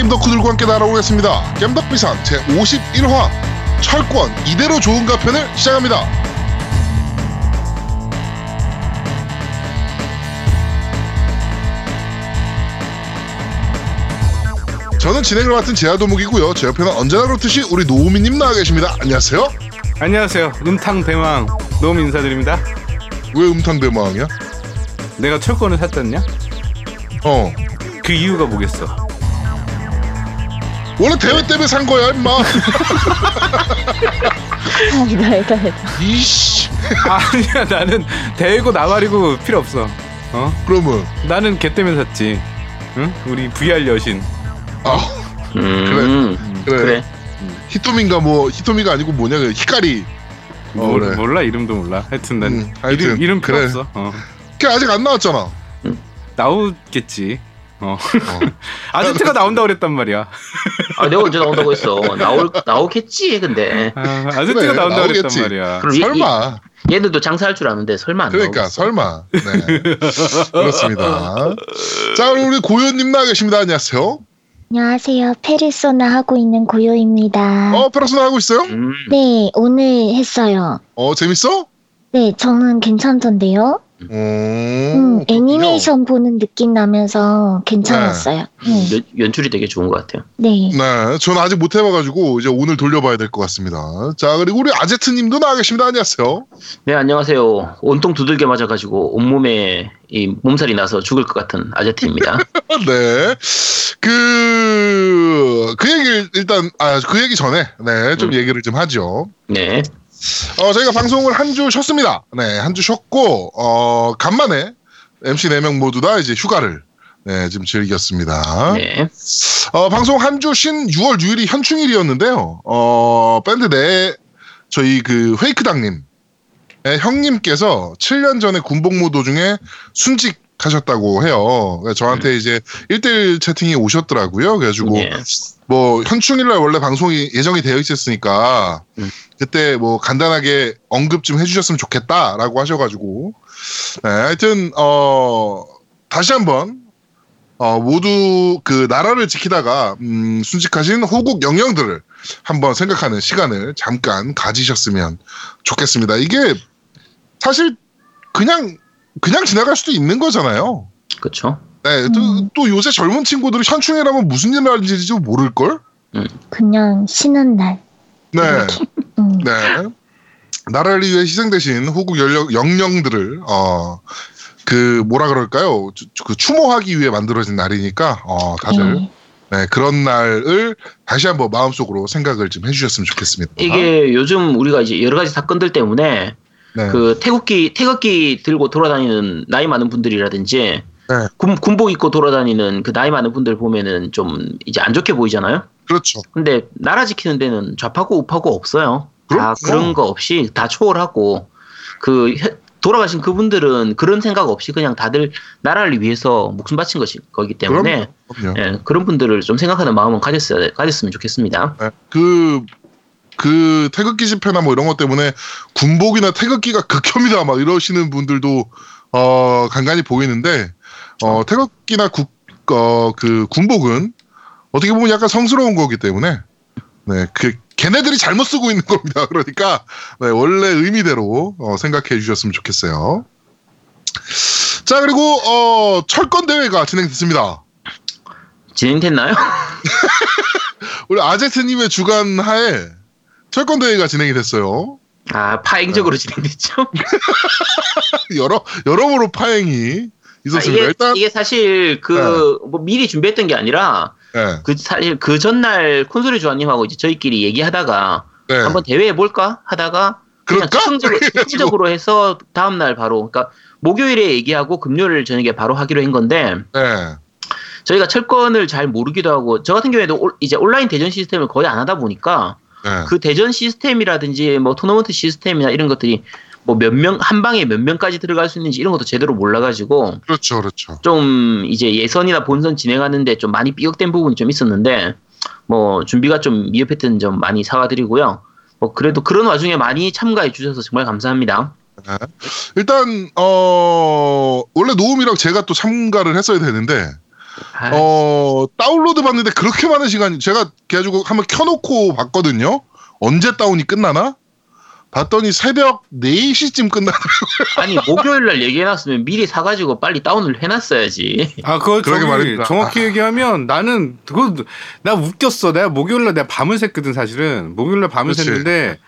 게임 덕후들과 함께 날아오겠습니다. 겜덕비상 제51화 철권 이대로 좋은가 편을 시작합니다. 저는 진행을 맡은 제아도목이고요. 제 옆에는 언제나 그렇듯이 우리 노우미님 나와 계십니다. 안녕하세요. 안녕하세요. 음탕 대왕 노미 인사드립니다. 왜 음탕대마왕이야? 내가 철권을 샀잖냐? 어. 그 이유가 뭐겠어? 원래 대회 때문에 산 거야, 임마. 알다 알다. 이씨. 아니야 나는 대회고 나발이고 필요 없어. 어? 그러면 나는 걔 때문에 샀지. 응? 우리 VR 여신. 아 음, 그래. 그래. 히토미인가 뭐 히토미가 아니고 뭐냐 그 히카리. 어, 몰, 그래. 몰라 이름도 몰라. 하여튼 난 음, 하여튼, 이름 이름 필요 그래. 없어. 어. 걔 아직 안 나왔잖아. 나오겠지. 어. 아제트가 나온다 그랬단 말이야. 아, 내가 언제 나온다고 했어. 나올, 나오겠지, 근데. 아, 아제트가 그래, 나온다 나오겠지. 그랬단 말이야. 그럼 얘- 설마. 얘, 얘들도 장사할 줄 아는데 설마 안 그러니까 나오겠어. 설마. 네. 그렇습니다. 자 그럼 우리 고요님 나와 계십니다. 안녕하세요. 안녕하세요. 페르소나 하고 있는 고요입니다. 어 페르소나 하고 있어요? 음, 네, 오늘 했어요. 어 재밌어? 네, 저는 괜찮던데요. 음, 음. 애니메이션 보는 느낌 나면서 괜찮았어요. 네, 연, 연출이 되게 좋은 것 같아요. 네. 네, 저는 아직 못 해봐가지고 이제 오늘 돌려봐야 될 것 같습니다. 자 그리고 우리 아제트님도 나와 계십니다. 안녕하세요. 네, 안녕하세요. 온통 두들겨 맞아가지고 온몸에 이 몸살이 나서 죽을 것 같은 아제트입니다. 네. 그, 그 얘기를 일단, 아, 그 얘기 전에, 네, 좀 음. 얘기를 좀 하죠. 네. 어, 저희가 방송을 한 주 쉬었습니다. 네, 한 주 쉬었고, 어, 간만에 MC 4명 모두 다 이제 휴가를, 네, 좀 즐겼습니다. 네. 어, 방송 한 주 쉰 6월 6일이 현충일이었는데요. 어, 밴드 내, 저희 그 회이크당님, 의 형님께서 7년 전에 군복무 도중에 순직 하셨다고 해요. 그래서 저한테 이제 1대1 채팅이 오셨더라고요. 그래가지고, 네. 뭐, 현충일날 원래 방송이 예정이 되어 있었으니까, 음. 그때 뭐 간단하게 언급 좀 해주셨으면 좋겠다라고 하셔가지고, 네, 하여튼, 어, 다시 한번, 어, 모두 그 나라를 지키다가, 음, 순직하신 호국 영령들을 한번 생각하는 시간을 잠깐 가지셨으면 좋겠습니다. 이게 사실 그냥, 그냥 지나갈 수도 있는 거잖아요. 그쵸. 네, 또, 음. 또 요새 젊은 친구들이 현충일하면 무슨 일 하는지 모를걸? 그냥 쉬는 날. 네, 음, 네. 나라를 위해 희생되신 호국 연령, 영령들을, 어, 그, 뭐라 그럴까요? 주- 그 추모하기 위해 만들어진 날이니까, 어, 다들, 네. 네, 그런 날을 다시 한번 마음속으로 생각을 좀 해주셨으면 좋겠습니다. 이게 요즘 우리가 이제 여러 가지 사건들 때문에 네. 그 태극기 태극기 들고 돌아다니는 나이 많은 분들이라든지 네. 군, 군복 입고 돌아다니는 그 나이 많은 분들 보면은 좀 이제 안 좋게 보이잖아요. 그렇죠. 근데 나라 지키는 데는 좌파고 우파고 없어요. 다 그럼요. 그런 거 없이 다 초월하고 그 해- 돌아가신 그분들은 그런 생각 없이 그냥 다들 나라를 위해서 목숨 바친 것이 거기 때문에 그럼요. 예, 그런 분들을 좀 생각하는 마음은 가졌어야 가졌으면 좋겠습니다. 네. 그, 그 태극기 집회나 뭐 이런 것 때문에 군복이나 태극기가 극혐이다 막 이러시는 분들도 어 간간히 보이는데 어 태극기나 국, 어, 그 군복은 어떻게 보면 약간 성스러운 거기 때문에 네, 그 걔네들이 잘못 쓰고 있는 겁니다. 그러니까 네, 원래 의미대로 어, 생각해 주셨으면 좋겠어요. 자 그리고 어 철권 대회가 진행됐습니다. 진행됐나요? 우리 아제트님의 주관 하에 철권 대회가 진행이 됐어요. 아 파행적으로 진행됐죠. 여러 여러모로 파행이 아, 있었습니다. 이게, 일단 이게 사실 그뭐 미리 준비했던 게 아니라 네, 그 사실 그 전날 콘솔이 조아님하고 이제 저희끼리 얘기하다가 네. 한번 대회 해볼까 하다가 그냥? 즉흥적으로. 즉흥적으로 해서 다음 날 바로 그러니까 목요일에 얘기하고 금요일 저녁에 바로 하기로 한 건데 네, 저희가 철권을 잘 모르기도 하고 저 같은 경우에도 올- 이제 온라인 대전 시스템을 거의 안 하다 보니까 네. 그 대전 시스템이라든지 뭐 토너먼트 시스템이나 이런 것들이 뭐 몇 명 한 방에 몇 명까지 들어갈 수 있는지 이런 것도 제대로 몰라가지고 그렇죠, 그렇죠. 좀 이제 예선이나 본선 진행하는데 좀 많이 삐걱된 부분이 좀 있었는데 뭐 준비가 좀 미흡했던 점 많이 사과드리고요. 뭐 그래도 그런 와중에 많이 참가해 주셔서 정말 감사합니다. 네. 일단 어 원래 노움이랑 제가 또 참가를 했어야 되는데 아, 어, 다운로드 받는데 그렇게 많은 시간, 제가 그래가지고 한번 켜놓고 봤거든요. 언제 다운이 끝나나? 봤더니 새벽 4시쯤 끝나더라고요. 아니 목요일 날 얘기해놨으면 미리 사가지고 빨리 다운을 해놨어야지. 아, 그거 그러게 말입니다. 정확히 얘기하면 나는 그거 나 웃겼어. 내가 목요일 날 내가 밤을 샜거든 사실은. 목요일 날 밤을 그렇지. 샜는데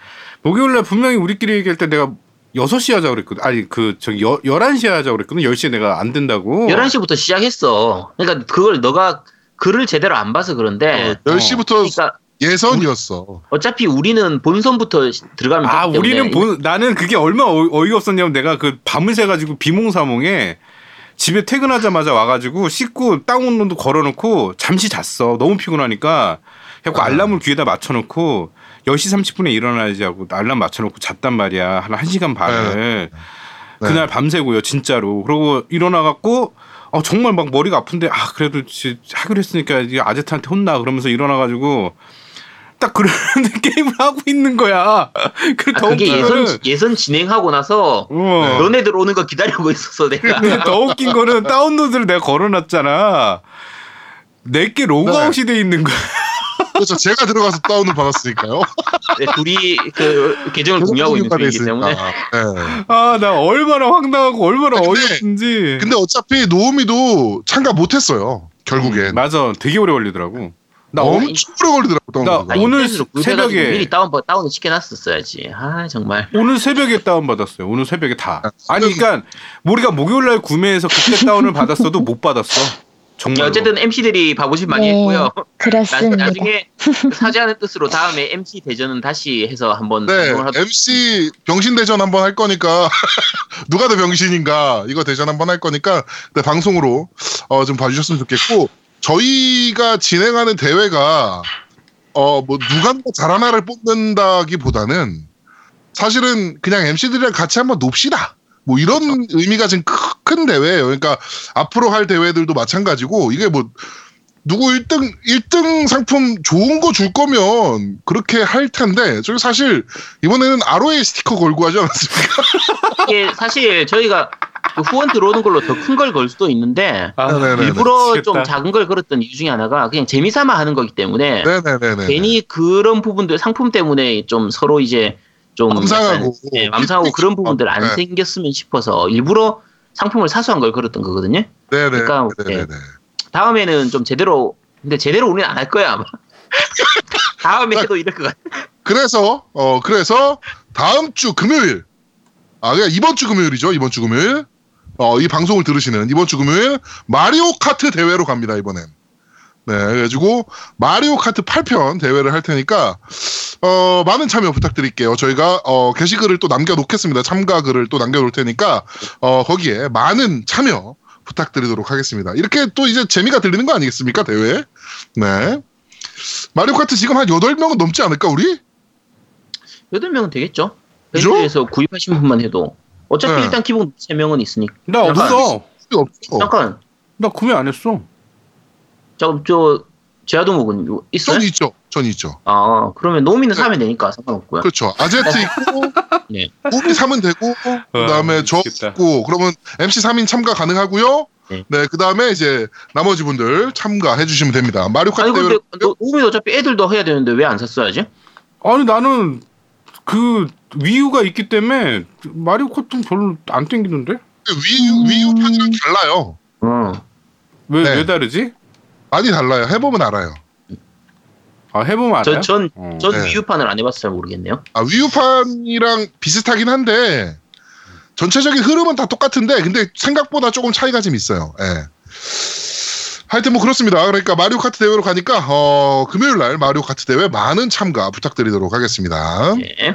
목요일 날 분명히 우리끼리 얘기할 때 내가 6시 하자 그랬거든. 아니 그 저기 여, 11시에 하자 그랬거든. 10시에 내가 안 된다고. 11시부터 시작했어. 그러니까 그걸 너가 글을 제대로 안 봐서 그런데 10시부터 그러니까 예선이었어. 어차피 우리는 본선부터 시- 들어가면 아, 우리는 본 나는 그게 얼마 나 어이가 없었냐면 내가 그 밤을 새 가지고 비몽사몽에 집에 퇴근하자마자 와가지고 씻고 다운로드 걸어놓고 잠시 잤어. 너무 피곤하니까 자꾸 아. 알람을 귀에다 맞춰놓고 10시 30분에 일어나야지 하고 알람 맞춰놓고 잤단 말이야. 한 1시간 반을. 네. 그날 밤새고요, 진짜로. 그러고 일어나갖고 어, 정말 막 머리가 아픈데 아 그래도 지- 하기로 했으니까 이제 아제트한테 혼나 그러면서 일어나가지고 딱 그러는데 게임을 하고 있는 거야. 그 아, 더 그게 예선 예선 진행하고 나서 어. 너네들 오는 거 기다리고 있었어 내가. 근데 더 웃긴 거는 다운로드를 내가 걸어놨잖아. 내게 로그아웃이 돼 있는 거야. 그래서 제가 들어가서 다운을 받았으니까요. 네, 둘이 그 계정을 공유하고 있는 중이기 때문에. 네. 아, 나 얼마나 황당하고 얼마나 근데- 어이없는지. 근데 어차피 노미도 참가 못했어요. 결국엔. 맞아, 되게 오래 걸리더라고. 나 엄청 엄- 오래 걸리더라고. 다운로드가. 나 오늘 새벽에- 미리 다운 다운을 시켜놨었어야지. 아 정말. 오늘 새벽에 다운 받았어요. 오늘 새벽에 다. 아, 아니, 그러니까 우리가 목요일 날 구매해서 그때 다운을 받았어도 못 받았어. 정말. 어쨌든 MC들이 바보심 많이 네. 했고요. 나, 그렇습니다. 나 중에 사죄하는 뜻으로 다음에 MC 대전은 다시 해서 한번 네, MC 병신 대전 한번 할 거니까 누가 더 병신인가 이거 대전 한번 할 거니까 네, 방송으로 어, 좀 봐주셨으면 좋겠고 저희가 진행하는 대회가 어 뭐 누가 더 잘하나를 뽑는다기보다는 사실은 그냥 MC들이랑 같이 한번 놉시다. 뭐 이런 의미가 지금 크- 큰 대회예요. 그러니까 앞으로 할 대회들도 마찬가지고 이게 뭐 누구 1등 1등 상품 좋은 거 줄 거면 그렇게 할 텐데 저희 사실 이번에는 ROA 스티커 걸고 하지 않았습니까? 이게 사실 저희가 그 후원 들어오는 걸로 더 큰 걸 걸 수도 있는데 아. 일부러 미치겠다. 좀 작은 걸 걸었던 이유 중에 하나가 그냥 재미삼아 하는 거기 때문에 네네네네. 괜히 그런 부분들 상품 때문에 좀 서로 이제 좀. 약간, 네, 맘상하고 그런 부분들 안 네. 생겼으면 싶어서 일부러 상품을 사소한 걸 걸었던 거거든요. 네네. 그러니까, 네네네. 다음에는 좀 제대로 근데 제대로 우리는 안 할 거야 아마. 다음에 해도 이럴 것 같아. 그래서 어 그래서 다음 주 금요일 아 그냥 이번 주 금요일이죠 이번 주 금요일 어 이 방송을 들으시는 이번 주 금요일 마리오 카트 대회로 갑니다 이번엔. 네 그래가지고 마리오 카트 8편 대회를 할 테니까 어 많은 참여 부탁드릴게요. 저희가 어 게시글을 또 남겨놓겠습니다. 참가 글을 또 남겨놓을 테니까 어 거기에 많은 참여 부탁드리도록 하겠습니다. 이렇게 또 이제 재미가 들리는 거 아니겠습니까 대회? 네. 마리오 카트 지금 한 8명은 넘지 않을까 우리? 여덟 명은 되겠죠. 그죠? 밴드에서 구입하신 분만 해도 어차피 네. 일단 기본 세 명은 있으니까. 나 없어. 필요 없어. 잠깐 나 구매 안 했어. 저, 저 제아도목은 요- 있어요? 전 있죠. 전 있죠. 아 그러면 노미는 사면 되니까 상관없고요. 그렇죠. 아제트 있고, 네. 우비 사면 되고, 그 다음에 저 미치겠다. 있고, 그러면 MC 3인 참가 가능하고요. 네. 네, 그 다음에 이제 나머지 분들 참가해 주시면 됩니다. 마리오 카트 아니 근데 대회로 노- 노미는 어차피 애들도 해야 되는데 왜 안 샀어야지? 아니 나는 그 위유가 있기 때문에 마리오 카트는 별로 안 땡기는데? 위유, 위유 편이랑 달라요. 어. 왜, 네. 왜 다르지? 많이 달라요. 해보면 알아요. 아 해보면 알아요? 저전 어. 전 네. 위유판을 안 해봐서 잘 모르겠네요. 아, 위유판이랑 비슷하긴 한데, 전체적인 흐름은 다 똑같은데, 근데 생각보다 조금 차이가 좀 있어요. 예. 하여튼 뭐 그렇습니다. 그러니까 마리오 카트 대회로 가니까, 어, 금요일 날 마리오 카트 대회 많은 참가 부탁드리도록 하겠습니다. 네.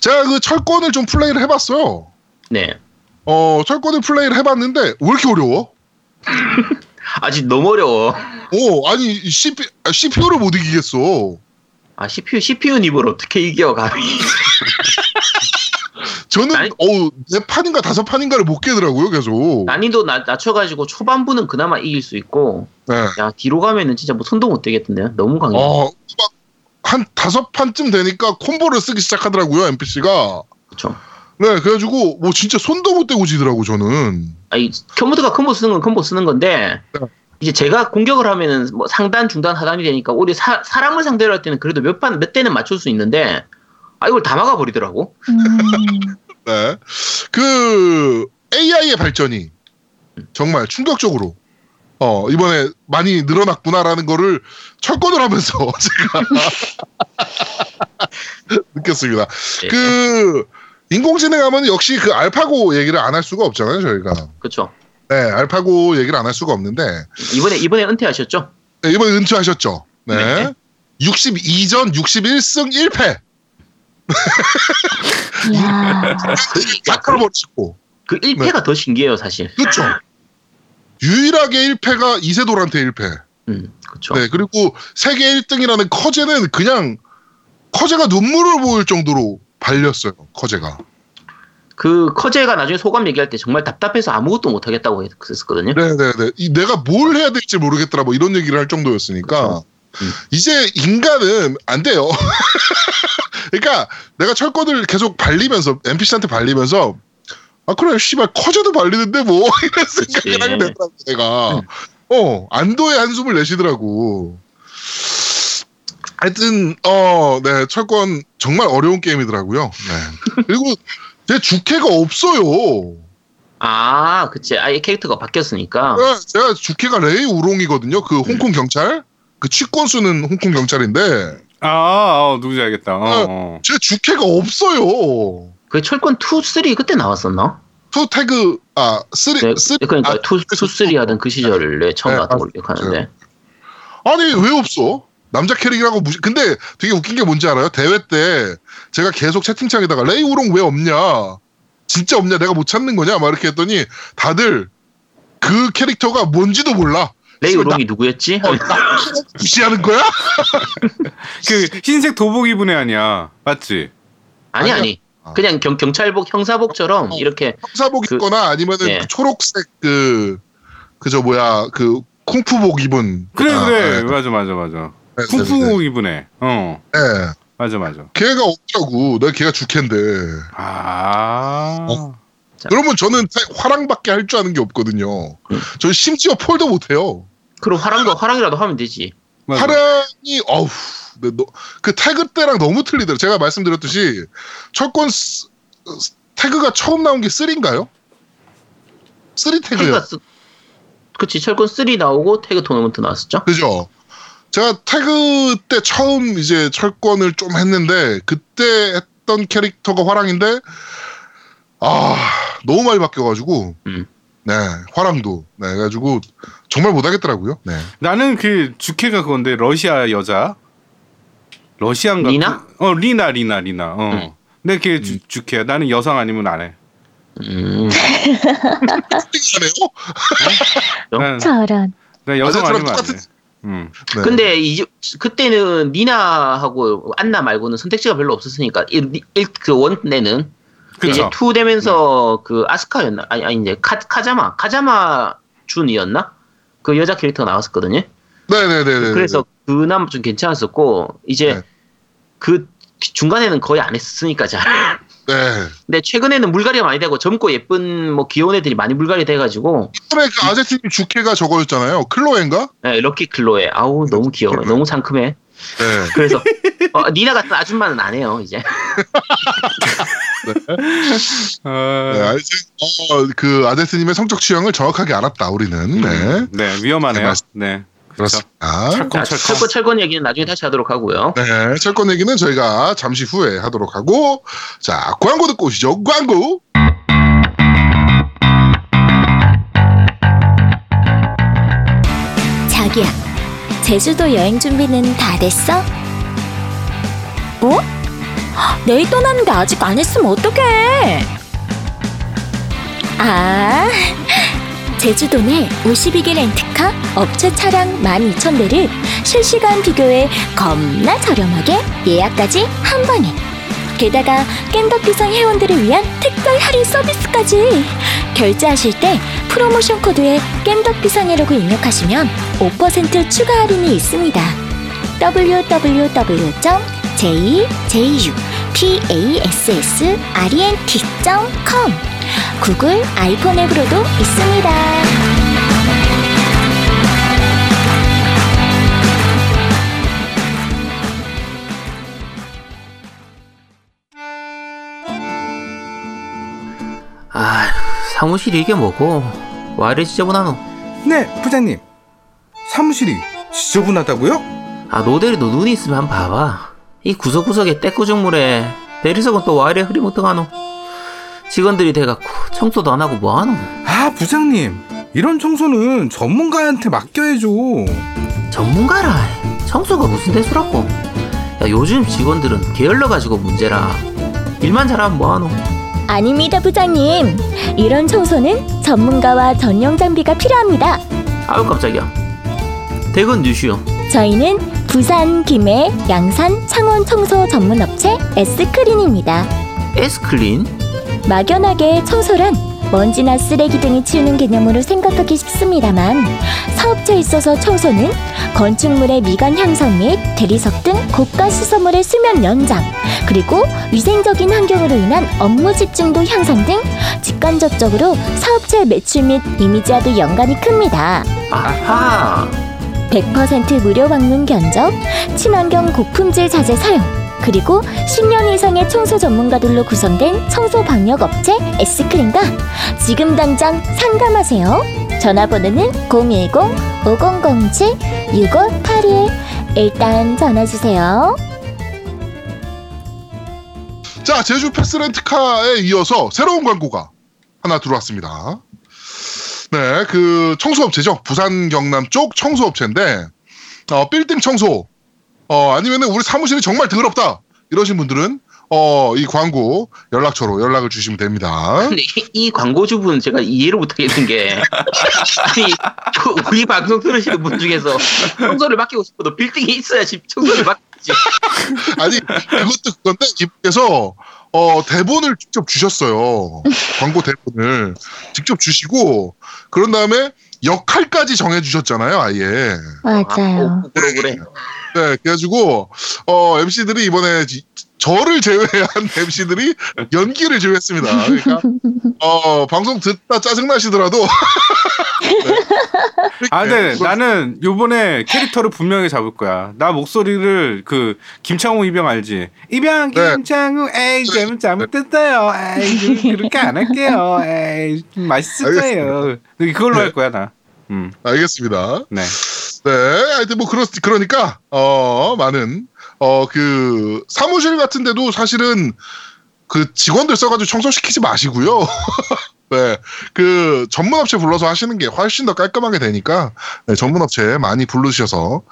제가 그 철권을 좀 플레이를 해봤어요. 네. 어, 철권을 플레이를 해봤는데, 왜 이렇게 어려워? 아직 너무 어려워. 오, 아니, CPU, CPU를 못 이기겠어. 아 CPU CPU 닙을 어떻게 이겨 감히? 저는, 아니- 어우, 네 판인가 다섯 판인가를 못 깨더라고요, 계속. 난이도 낮, 낮춰가지고 초반부는 그나마 이길 수 있고 네. 야 뒤로 가면은 진짜 뭐 손도 못 대겠던데요. 너무 강해. 어, 막, 한 다섯 판쯤 되니까 콤보를 쓰기 시작하더라고요, NPC가. 그렇죠. 네, 그래가지고, 뭐 진짜 손도 못 대고 지더라고, 저는. 아니 컴보드가 컴보 쓰는 건 컴보 쓰는 건데 네. 이제 제가 공격을 하면은 뭐 상단, 중단, 하단이 되니까 오히려 사, 사람을 상대로 할 때는 그래도 몇 판, 몇 대는 맞출 수 있는데 아 이걸 다 막아 버리더라고. 음, 네. 그 AI의 발전이 정말 충격적으로 어 이번에 많이 늘어났구나라는 거를 철권을 하면서 제가 느꼈습니다. 예, 그 인공지능 하면 역시 그 알파고 얘기를 안 할 수가 없잖아요, 저희가. 그렇죠. 네, 알파고 얘기를 안 할 수가 없는데 이번에 이번에 은퇴하셨죠? 네, 이번에 은퇴하셨죠. 네. 네. 62전 61승 1패. 이야, 약화를 버리고. 그 1패가 더 신기해요, 사실. 그렇죠. 유일하게 1패가 이세돌한테 1패. 음, 그렇죠. 네, 그리고 세계 1등이라는 커제는 그냥 커제가 눈물을 보일 정도로 발렸어요. 커제가. 그 커제가 나중에 소감 얘기할 때 정말 답답해서 아무것도 못 하겠다고 했었거든요. 네, 네, 네. 이 내가 뭘 해야 될지 모르겠더라. 뭐 이런 얘기를 할 정도였으니까. 음. 이제 인간은 안 돼요. 그러니까 내가 철권을 계속 발리면서 NPC한테 발리면서 아 그래 씨발 커제도 발리는데 뭐 이런 생각을 그치. 하게 되더라고 내가. 음. 어 안도의 한숨을 내쉬더라고. 하여튼 어네 철권 정말 어려운 게임이더라고요. 네. 그리고 제 주캐가 없어요. 아, 그치. 아예 캐릭터가 바뀌었으니까. 네, 제가 주캐가 레이 우롱이거든요. 그 홍콩 경찰. 그 취권 쓰는 홍콩 경찰인데 아, 어, 누구지 알겠다. 어, 어. 제 주캐가 없어요. 그 철권 2, 3 그때 나왔었나? two 태그 아 three 네, three 그러니까 아, 2, 2, 3 하던 그 시절에 처음 네, 나왔던 걸로. 기억하는데. 아니 왜 없어? 남자 캐릭이라고 무시. 근데 되게 웃긴 게 뭔지 알아요? 대회 때 제가 계속 채팅창에다가 레이 우롱 왜 없냐? 진짜 없냐? 내가 못 찾는 거냐? 막 이렇게 했더니 다들 그 캐릭터가 뭔지도 몰라. 레이 우롱이 누구였지? 어, 나 무시하는 거야? 그 흰색 도복 입은 애 아니야. 맞지? 아니, 아니요. 아니. 아. 그냥 경, 경찰복, 형사복처럼 어. 이렇게 형사복 그- 입거나 아니면은 네. 그 초록색 그 그저 뭐야 그 쿵푸복 입은 그래 아, 그래. 네. 맞아 맞아 맞아. 네, 네, 네. 쿵푸 입은 애. 어. 네. 맞아 맞아. 걔가 없다고. 내가 걔가 주캐인데. 아. 어? 그러면 저는 태- 화랑밖에 할 줄 아는 게 없거든요. 음. 저 심지어 폴도 못해요. 그럼 화랑도 화랑이라도 하면 되지. 맞아. 화랑이 어우 네, 너- 그 태그 때랑 너무 틀리더라고요. 제가 말씀드렸듯이 철권 스- 태그가 처음 나온 게 3인가요? 3 태그요. 그치 철권 3 나오고 태그 토너먼트 나왔었죠. 그죠? 제가 태그 때 처음 이제 철권을 좀 했는데 그때 했던 캐릭터가 화랑인데 아 너무 많이 바뀌어가지고 음. 네 화랑도 네 그래가지고 정말 못하겠더라고요. 네. 나는 그 주캐가 그건데 러시아 여자. 러시안가? 리나? 그- 어 리나 리나 리나. 어. 응. 근데 걔 주, 주캐야. 나는 여성 아니면 안 해. 음. 난, 저런. 나 여성 아, 아니면 안 해. 똑같은- 응. 네. 근데 이 그때는 니나하고 안나 말고는 선택지가 별로 없었으니까 일, 일, 그 원내는 이제. two 되면서 그 아스카였나 아니 아니 이제 카, 카자마 카자마 준이었나 그 여자 캐릭터가 나왔었거든요. 네네네네. 그래서 그나마 좀 괜찮았었고 이제 네. 그 중간에는 거의 안 했으니까 잘. 네. 근데 최근에는 물갈이가 많이 되고 젊고 예쁜 뭐 귀여운 애들이 많이 물갈이 돼가지고 이번에 그 아제트님 주캐가 저거였잖아요. 클로엔가? 네, 럭키 클로에 아우 너무 귀여워 클로에. 너무 상큼해. 네. 그래서 어, 니나 같은 아줌마는 안 해요 이제. 어, 네, 어, 그 아제트님의 성적 취향을 정확하게 알았다 우리는. 네. 네 위험하네요. 맞- 네. 그렇죠. 그렇습니다. 자, 철컹. 철권 철권 얘기는 나중에 다시 하도록 하고요. 네, 철권 얘기는 저희가 잠시 후에 하도록 하고, 자, 광고 듣고 오시죠. 광고! 자기야, 제주도 여행 준비는 다 됐어? 어? 내일 떠나는데 아직 안 했으면 어떡해? 아, 제주도 내 52개 렌트카 업체 차량 12,000대를 실시간 비교해 겁나 저렴하게 예약까지 한 번에. 게다가 깸덕비상 회원들을 위한 특별 할인 서비스까지. 결제하실 때 프로모션 코드에 깸덕비상이라고 입력하시면 5% 추가 할인이 있습니다. www.jjupassrent.com 구글 아이폰 앱으로도 있습니다. 아, 사무실이 이게 뭐고? 와 이리 지저분하노? 네, 부장님. 사무실이 지저분하다고요? 아, 노대리도 눈이 있으면 한번 봐봐. 이 구석구석에 떼꾸죽물에 대리석은 또 와 이래 흐리멍텅하노? 직원들이 돼갖고 청소도 안 하고 뭐하노 아, 부장님. 이런 청소는 전문가한테 맡겨야죠. 전문가라 청소가 무슨 대수라고 야 요즘 직원들은 게을러 가지고 문제라 일만 잘하면 뭐하노 아닙니다, 부장님. 이런 청소는 전문가와 전용 장비가 필요합니다. 아유 깜짝이야 대건 뉴시오 저희는 부산, 김해, 양산, 창원 청소 전문 업체 S크린입니다. 에스클린 막연하게 청소란 먼지나 쓰레기 등을 치우는 개념으로 생각하기 쉽습니다만 사업체에 있어서 청소는 건축물의 미관 향상 및 대리석 등 고가 시설물의 수면 연장 그리고 위생적인 환경으로 인한 업무 집중도 향상 등 직간접적으로 사업체의 매출 및 이미지와도 연관이 큽니다. 아하 100% 무료 방문 견적, 친환경 고품질 자재 사용, 그리고 10년 이상의 청소 전문가들로 구성된 청소 방역 업체 S크린과 지금 당장 상담하세요. 전화번호는 010-5007-6581 일단 전화 주세요. 자, 제주 패스렌트카에 이어서 새로운 광고가 하나 들어왔습니다. 네, 그 청소업체죠. 부산 경남 쪽 청소업체인데, 어, 빌딩 청소, 어, 아니면은 우리 사무실이 정말 더럽다. 이러신 분들은, 어, 이 광고 연락처로 연락을 주시면 됩니다. 근데 이, 이 광고주분 제가 이해를 못하겠는 게 아니 그 우리 방송 들으시는 분 중에서 청소를 맡기고 싶어도 빌딩이 있어야지 청소를 맡기지 아니, 그것도 그건데, 이분께서, 어, 대본을 직접 주셨어요. 광고 대본을. 직접 주시고, 그런 다음에 역할까지 정해주셨잖아요, 아예. 맞아요. 아, 그래 그래 네, 그래가지고, 어, MC들이 이번에 지- 저를 제외한 MC들이 연기를 제외했습니다. 그러니까, 어, 방송 듣다 짜증 나시더라도. 네. 아, 근데 그거- 나는 요번에 캐릭터를 분명히 잡을 거야. 나 목소리를 그 김창호 이병 알지? 이병 네. 김창호 에이 좀 잘못됐어요. 에이 좀 그렇게 안 할게요. 에이 좀 맛있을 거예요. 그걸로 네. 할 거야 나. 음, 알겠습니다. 네. 네, 하여튼 뭐, 그렇, 그러니까, 어, 많은, 어, 그, 사무실 같은 데도 사실은 그 직원들 써가지고 청소시키지 마시고요. 네, 그 전문업체 불러서 하시는 게 훨씬 더 깔끔하게 되니까 네, 전문업체 많이 부르셔서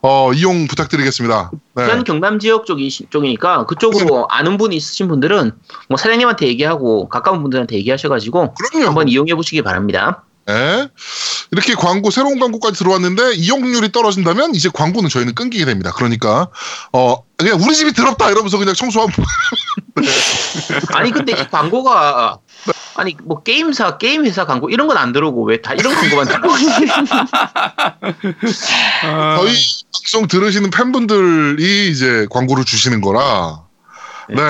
어, 이용 부탁드리겠습니다. 네. 부산 경남 지역 쪽이 쪽이니까 그쪽으로 아는 분이 있으신 분들은 뭐 사장님한테 얘기하고 가까운 분들한테 얘기하셔가지고 그럼요. 한번 이용해 보시기 바랍니다. 네. 이렇게 광고 새로운 광고까지 들어왔는데 이용률이 떨어진다면 이제 광고는 저희는 끊기게 됩니다. 그러니까 어 그냥 우리 집이 더럽다 이러면서 그냥 청소하면 아니 근데 이 광고가 아니 뭐 게임사 게임 회사 광고 이런 건 안 들어오고 왜 다 이런 광고만 들어오고 아, 저희 방송 들으시는 팬분들이 이제 광고를 주시는 거라 네.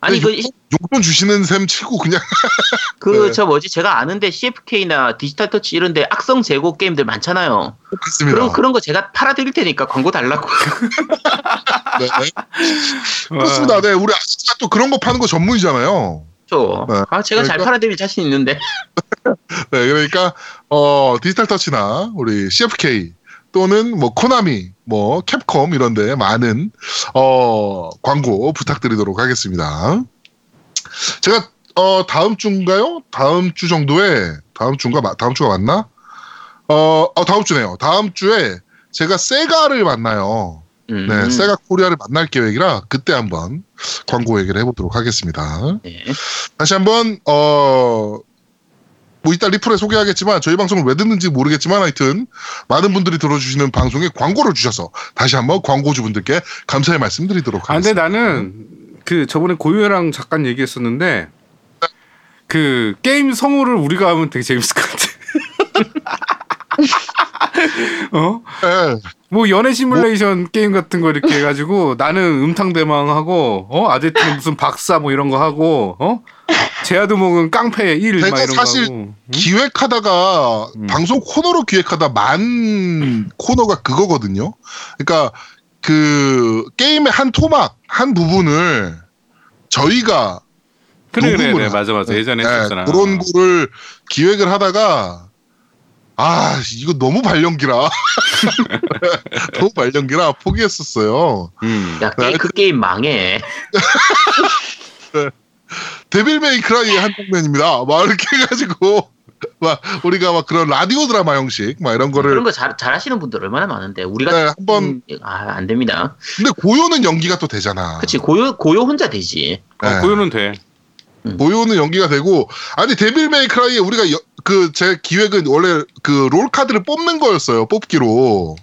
아니 그 용돈 주시는 셈 치고 그냥 그 네. 저 뭐지 제가 아는데 CFK나 디지털 터치 이런데 악성 재고 게임들 많잖아요. 맞습니다. 그런 그런 거 제가 팔아드릴 테니까 광고 달라고. 네. 그렇습니다. 네, 우리 아저씨가 또 그런 거 파는 거 전문이잖아요. 저 네. 아, 제가 잘 그러니까- 팔아드릴 자신 있는데. 네, 그러니까 어 디지털 터치나 우리 CFK 또는 뭐 코나미, 뭐 캡콤 이런데 많은 어 광고 부탁드리도록 하겠습니다. 제가 어 다음 주인가요? 다음 주 정도에 다음 주인가 마- 다음 주가 맞나? 어, 어 다음 주네요. 다음 주에 제가 세가를 만나요. 음, 네, 세가 코리아를 만날 계획이라 그때 한번 광고 얘기를 해보도록 하겠습니다. 네. 다시 한번 어. 뭐 이따 리플에 소개하겠지만 저희 방송을 왜 듣는지 모르겠지만 하여튼 많은 분들이 들어주시는 방송에 광고를 주셔서 다시 한번 광고주분들께 감사의 말씀드리도록 아, 근데 하겠습니다. 나는 그 저번에 고유랑 잠깐 얘기했었는데 그 게임 성우를 우리가 하면 되게 재밌을 것 같아. 어? 네, 뭐 연애 시뮬레이션 게임 같은 거 이렇게 해가지고 나는 음탕대망하고 어 아제트는 무슨 박사 뭐 이런 거 하고 어 제아드목은 깡패 1막 내가 이런 사실 거 하고 기획하다가 음. 방송 코너로 기획하다 만 코너가 그거거든요. 그러니까 그 게임의 한 토막 한 부분을 저희가 그래 그래 그래 맞아 맞아 예전에 네, 했었잖아. 그런 거를 기획을 하다가 아 이거 너무 발연기라 너무 발연기라 포기했었어요. 음. 야, 게, 그 게임 망해. 데빌 메이크라이의 한 장면입니다. 막 이렇게 해가지고 막 우리가 막 그런 라디오 드라마 형식 막 이런 거를 그런 거 잘, 잘하시는 분들 얼마나 많은데 우리가 네, 한번 음, 아, 안 됩니다. 근데 고요는 연기가 또 되잖아. 그치 고요 고요 혼자 되지. 어, 네. 고요는 돼. 고요는 연기가 되고 아니 데빌 메이크라이에 우리가 그 제 기획은 원래 그 롤 카드를 뽑는 거였어요 뽑기로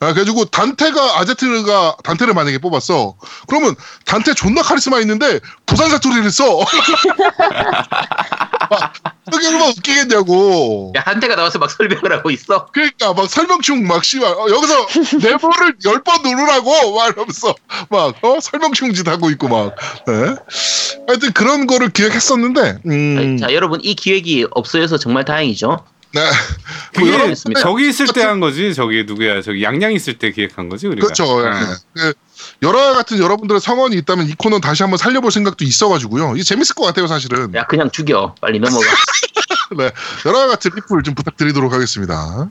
아, 그래가지고 단테가 아제트가 단테를 만약에 뽑았어 그러면 단테 존나 카리스마 있는데 부산 사투리를 써 어떻게 얼마나 웃기겠냐고 야 한태가 나와서 막 설명을 하고 있어. 그러니까 막 설명충 막 씨발 어, 여기서 네모를 열 번 누르라고 막 이러면서 막 어? 설명충 짓 하고 있고 막 네. 하여튼 그런 거를 기획했었는데 음, 자 여러분 이 기획이 없어져서 정말 다행이죠. 네. 그게 뭐 있습니다. 저기 있을 때 한 거지. 저기 누구야? 저기 양양 있을 때 기획한 거지 우리가. 그렇죠. 예. 어. 그 여러 같은 여러분들의 성원이 있다면 이 코너 다시 한번 살려볼 생각도 있어가지고요. 이게 재밌을 것 같아요, 사실은. 야 그냥 죽여 빨리 넘어가. 네, 여러 같은 리플 좀 부탁드리도록 하겠습니다.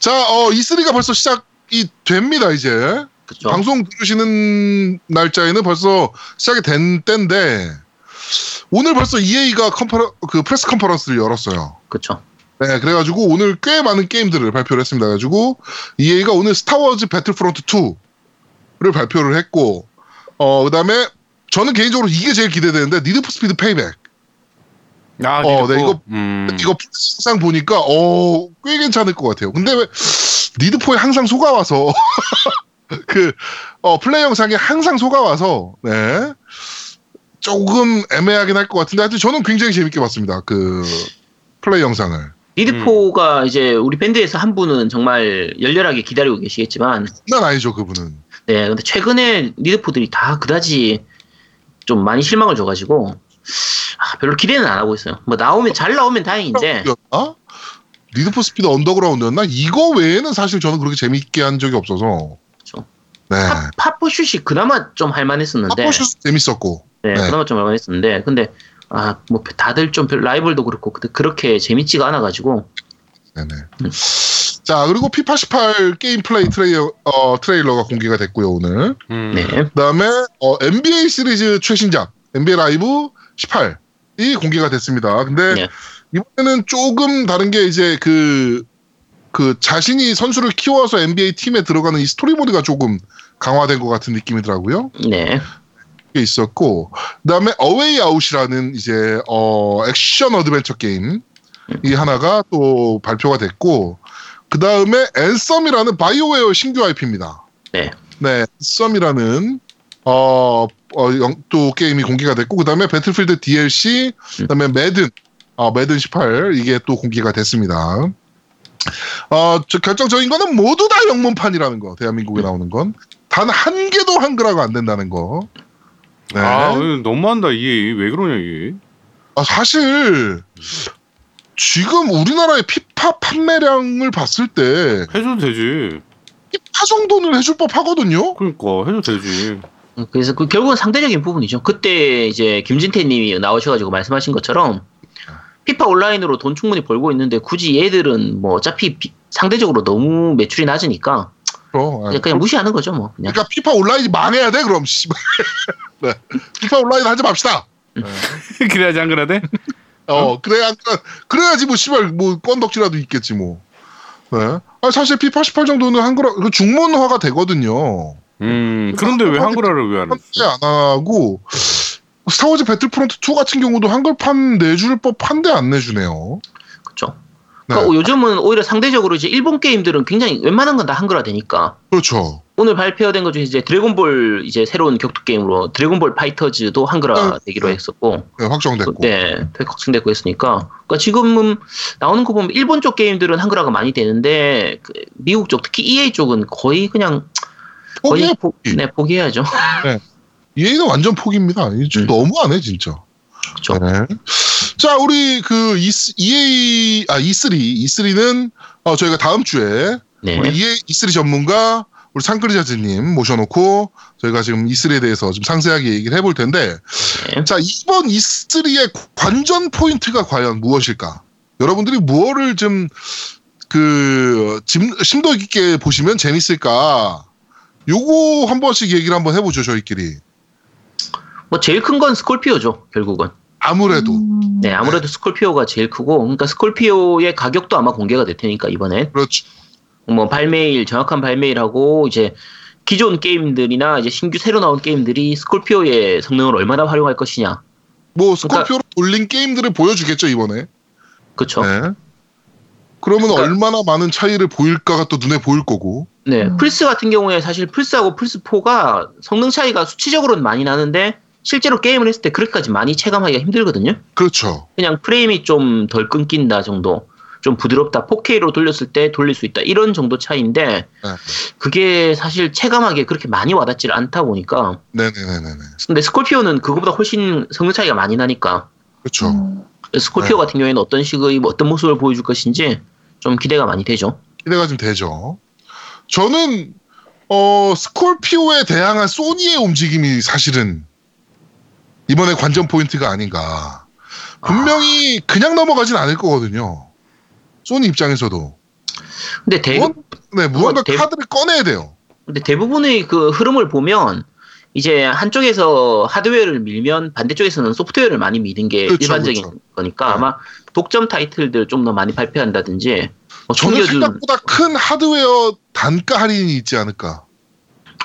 자, 어, E3가 벌써 시작이 됩니다, 이제. 그죠? 방송 들으시는 날짜에는 벌써 시작이 된 때인데, 오늘 벌써 EA가 컨퍼런, 그 press conference를 열었어요. 그죠? 네, 그래가지고 오늘 꽤 많은 게임들을 발표를 했습니다. 그래가지고 EA가 오늘 Star Wars Battlefront 2를 발표를 했고, 어, 그 다음에 저는 개인적으로 이게 제일 기대되는데, Need for Speed Payback. 아, 어? 네, 이거- 음. 이거 상 보니까, 어, 꽤 괜찮을 것 같아요. 근데 왜, 니드포에 항상 속아 와서, 그, 어, 플레이 영상에 항상 속아 와서, 네. 조금 애매하긴 할 것 같은데, 하여튼 저는 굉장히 재밌게 봤습니다. 그, 플레이 영상을. 리드포가 이제 우리 밴드에서 한 분은 정말 열렬하게 기다리고 계시겠지만, 난 아니죠, 그분은. 네, 근데 최근에 리드포들이 다 그다지 좀 많이 실망을 줘가지고, 아, 별로 기대는 안 하고 있어요. 뭐 나오면 잘 나오면 다행인데, 였나? Need for Speed Underground였나? 이거 외에는 사실 저는 그렇게 재밌게 한 적이 없어서. 그렇죠. 네. 파, 파포슛이 그나마 좀 할만했었는데, Hot Pursuit 재밌었고. 네, 네. 그나마 좀 할만했었는데, 근데 아, 뭐 다들 좀 별- 라이벌도 그렇고 그- 그렇게 재밌지가 않아 가지고, 네네. 자, 그리고 피파 18 게임 플레이 트레일러, 어, 트레일러가 공개가 됐고요, 오늘. 음. 네, 그 다음에, 어, NBA 시리즈 최신작, NBA Live 18이 공개가 됐습니다. 근데, 네. 이번에는 조금 다른 게 이제 그, 그 자신이 선수를 키워서 NBA 팀에 들어가는 이 스토리 모드가 조금 강화된 것 같은 느낌이더라고요. 네, 게 있었고 그다음에 A Way Out이라는 이제 어 액션 어드벤처 게임 이 하나가 또 발표가 됐고 그 다음에 Anthem이라는 BioWare 신규 IP입니다. 네. 네, 앤썸이라는 어, 어, 영- 또 게임이 공개가 됐고 그 다음에 배틀필드 DLC 그 다음에 매든 어, 매든 18 이게 또 공개가 됐습니다. 어, 저 결정적인 거는 모두 다 영문판이라는 거. 대한민국에 나오는 건 단 한 개도 한글화가 안 된다는 거. 네. 아, 아, 너무한다 이게 왜 그러냐 이게. 사실 지금 우리나라의 피파 판매량을 봤을 때 해줘도 되지. 피파 정도는 해줄 법 하거든요. 그러니까 해도 되지. 그래서 그 결국은 상대적인 부분이죠. 그때 이제 김진태님이 나오셔가지고 말씀하신 것처럼 피파 온라인으로 돈 충분히 벌고 있는데 굳이 얘들은 뭐 어차피 비- 상대적으로 너무 매출이 낮으니까 어, 그냥, 그냥 무시하는 거죠 뭐 그냥. 그러니까 피파 온라인이 망해야 돼 그럼. 네. 피파 온라인 하지 맙시다. 그래야지 안 그러대? 어, 그래야 그래야지 뭐 씨발 뭐 건덕지라도 있겠지 뭐. 네. 아 사실 피파 18 정도는 한글화 그 중문화가 되거든요. 음. 그런데 왜 한글화를 왜 안? 한글 안 하고 Star Wars Battlefront 2 같은 경우도 한글판 내줄 법한데 안 내주네요. 그렇죠. 네. 그러니까 요즘은 오히려 상대적으로 이제 일본 게임들은 굉장히 웬만한 건 다 한글화 되니까 그렇죠. 오늘 발표된 것 중에 이제 드래곤볼 이제 새로운 격투 게임으로 Dragon Ball FighterZ도 한글화 네. 되기로 했었고 네, 확정됐고. 네, 확정됐고 했으니까. 그러니까 지금은 나오는 거 보면 일본 쪽 게임들은 한글화가 많이 되는데 그 미국 쪽 특히 EA 쪽은 거의 그냥 거의 포기해. 포, 네, 포기해야죠. 얘는 완전 포기입니다. 음. 너무하네 진짜. 그렇죠. 네. 자, 우리 그 EA 아 E3 E3는 어, 저희가 다음 주에 네. 우리 EA E3 전문가 우리 상크리자즈님 모셔놓고 저희가 지금 E3에 대해서 좀 상세하게 얘기를 해볼 텐데 네. 자 이번 E3의 관전 포인트가 과연 무엇일까? 여러분들이 무엇을 좀 그 심도 깊게 보시면 재밌을까? 요거 한 번씩 얘기를 한번 해보죠 저희끼리. 뭐 제일 큰 건 Scorpio죠 결국은. 아무래도 음, 네 아무래도 Scorpio가 제일 크고 그러니까 Scorpio의 가격도 아마 공개가 될 테니까 이번엔 그렇죠. 뭐 발매일 정확한 발매일하고 이제 기존 게임들이나 이제 신규 새로 나온 게임들이 Scorpio의 성능을 얼마나 활용할 것이냐. 뭐 그러니까 Scorpio로 돌린 게임들을 보여주겠죠 이번에. 그렇죠. 네. 네. 그러면 그러니까- 얼마나 많은 차이를 보일까가 또 눈에 보일 거고. 음. 플스 같은 경우에 사실 플스하고 플스 4가 성능 차이가 수치적으로는 많이 나는데 실제로 게임을 했을 때 그렇게까지 많이 체감하기가 힘들거든요. 그렇죠. 그냥 프레임이 좀 덜 끊긴다 정도. 좀 부드럽다. 4K로 돌렸을 때 돌릴 수 있다. 이런 정도 차이인데 네. 그게 사실 체감하기에 그렇게 많이 와닿지를 않다 보니까 네네네네. 근데 Scorpio는 그거보다 훨씬 성능 차이가 많이 나니까 그렇죠. 음, Scorpio 네. 같은 경우에는 어떤 식의 뭐 어떤 모습을 보여줄 것인지 좀 기대가 많이 되죠. 기대가 좀 되죠. 저는 어 Scorpio에 대항한 소니의 움직임이 사실은 이번에 관전 포인트가 아닌가. 분명히 그냥 넘어가진 않을 거거든요. 소니 입장에서도. 근데 대, 무언, 네, 무언가 대- 카드를 꺼내야 돼요. 근데 대부분의 그 흐름을 보면 이제 한쪽에서 하드웨어를 밀면 반대쪽에서는 소프트웨어를 많이 미는 게 그렇죠, 일반적인 그렇죠. 거니까 네. 아마 독점 타이틀들 좀 더 많이 발표한다든지 뭐 저는 생각보다 큰 하드웨어 단가 할인이 있지 않을까.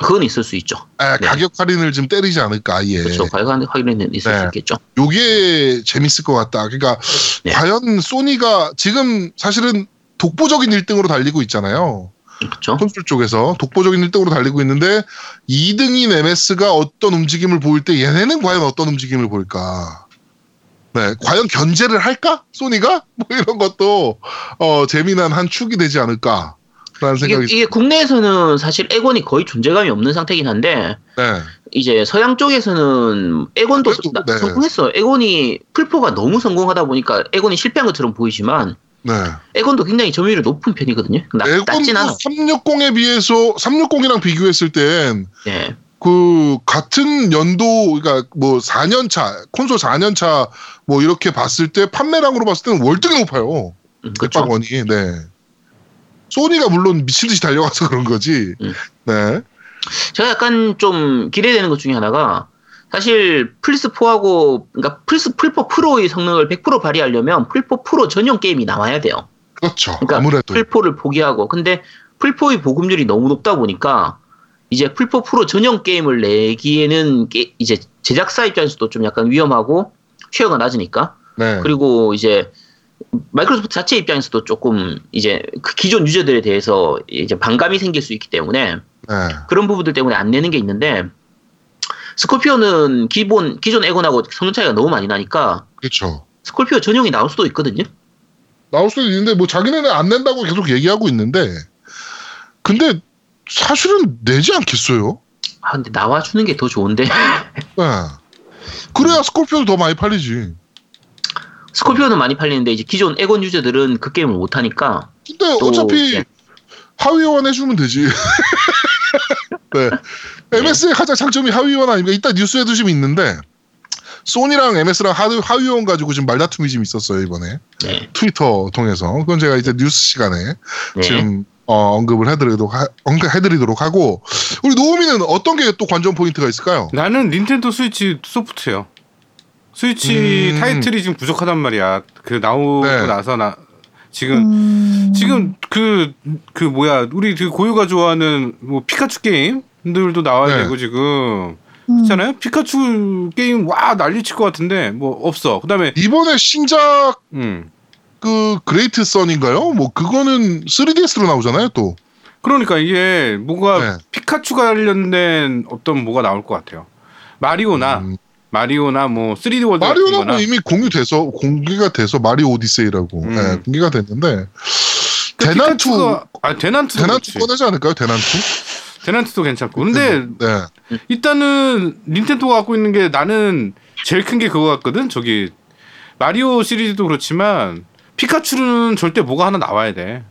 그건 있을 수 있죠. 아, 네. 가격 할인을 좀 때리지 않을까 아예. 그렇죠. 가격 확인은 있을 네. 수 있겠죠. 요게 재밌을 것 같다. 그러니까 네. 과연 소니가 지금 사실은 독보적인 1등으로 달리고 있잖아요. 그렇죠. 콘솔 쪽에서 독보적인 1등으로 달리고 있는데 2등인 MS가 어떤 움직임을 보일 때 얘네는 과연 어떤 움직임을 보일까? 네, 과연 견제를 할까? 소니가? 뭐 이런 것도 어, 재미난 한 축이 되지 않을까 이게, 생각이 이게 국내에서는 사실 에곤이 거의 존재감이 없는 상태긴 한데 네. 이제 서양 쪽에서는 에곤도 그래도, 나- 네. 성공했어. 에곤이 풀포가 너무 성공하다 보니까 에곤이 실패한 것처럼 보이지만 네. 엑원도 굉장히 점유율이 높은 편이거든요. 나, 않아. 엑원도 360에 비해서 360이랑 비교했을 땐 네. 그 같은 연도 그러니까 뭐 4년 차 콘솔 4년 차 뭐 이렇게 봤을 때 판매량으로 봤을 때는 월등히 높아요. 음, 그렇죠. 엑박원이 네. 소니가 물론 미친 듯이 달려가서 그런 거지. 음. 네. 제가 약간 좀 기대되는 것 중에 하나가 사실 플스 4하고 그러니까 플스 플포 프로의 성능을 100% 발휘하려면 플포 프로 전용 게임이 나와야 돼요. 그렇죠. 그러니까 아무래도 플포를 포기하고 근데 플포의 보급률이 너무 높다 보니까 이제 플포 프로 전용 게임을 내기에는 게- 이제 제작사 입장에서도 좀 약간 위험하고 share가 낮으니까 네. 그리고 이제 마이크로소프트 자체 입장에서도 조금 이제 그 기존 유저들에 대해서 이제 반감이 생길 수 있기 때문에 네. 그런 부분들 때문에 안 내는 게 있는데 Scorpio는 기본 기존 엑원하고 성능 차이가 너무 많이 나니까 그렇죠. Scorpio 전용이 나올 수도 있거든요. 나올 수도 있는데 뭐 자기네는 안 낸다고 계속 얘기하고 있는데 근데 사실은 내지 않겠어요. 아 근데 나와 주는 게 더 좋은데 네. 그래야 스콜피오도 더 많이 팔리지. 스콜피오는 많이 팔리는데 이제 기존 에곤 유저들은 그 게임을 못 하니까 근데 또, 어차피 네. 하위원 해주면 되지. 네. MS의 가장 장점이 하위원 아닙니까? 이따 뉴스에도 좀 있는데 소니랑 MS랑 하위, 하위호환 가지고 지금 말다툼이 좀 있었어요 이번에 네. 트위터 통해서 그건 제가 이제 뉴스 시간에 네. 지금 어, 언급을 해드리도록 하, 언급해드리도록 하고 우리 노우미는 어떤 게 또 관전 포인트가 있을까요? 나는 닌텐도 스위치 소프트예요. 스위치 음. 타이틀이 지금 부족하단 말이야. 그 나오고 네. 나서 나 지금 음, 지금 그그 뭐야 우리 그 고유가 좋아하는 뭐 피카츄 게임들도 나와야 네. 되고 지금 음, 있잖아요. 피카츄 게임 와 난리칠 것 같은데 뭐 없어. 그다음에 이번에 신작 음그 그레이트 선인가요? 뭐 그거는 3DS로 나오잖아요 또. 그러니까 이게 뭐가 네. 피카츄 관련된 어떤 뭐가 나올 것 같아요. 마리오나 음, 마리오나 뭐 3D 월드 마리오는 같은 뭐 이미 공유돼서 공개가 돼서 Mario Odyssey라고 음. 네, 공개가 됐는데 그 대난투 아 대난투 대난투 꺼내지 않을까요? 대난투? 대난투도 괜찮고 근데 네. 일단은 닌텐도가 갖고 있는 게 나는 제일 큰 게 그거 같거든. 저기 마리오 시리즈도 그렇지만 피카츄는 절대 뭐가 하나 나와야 돼.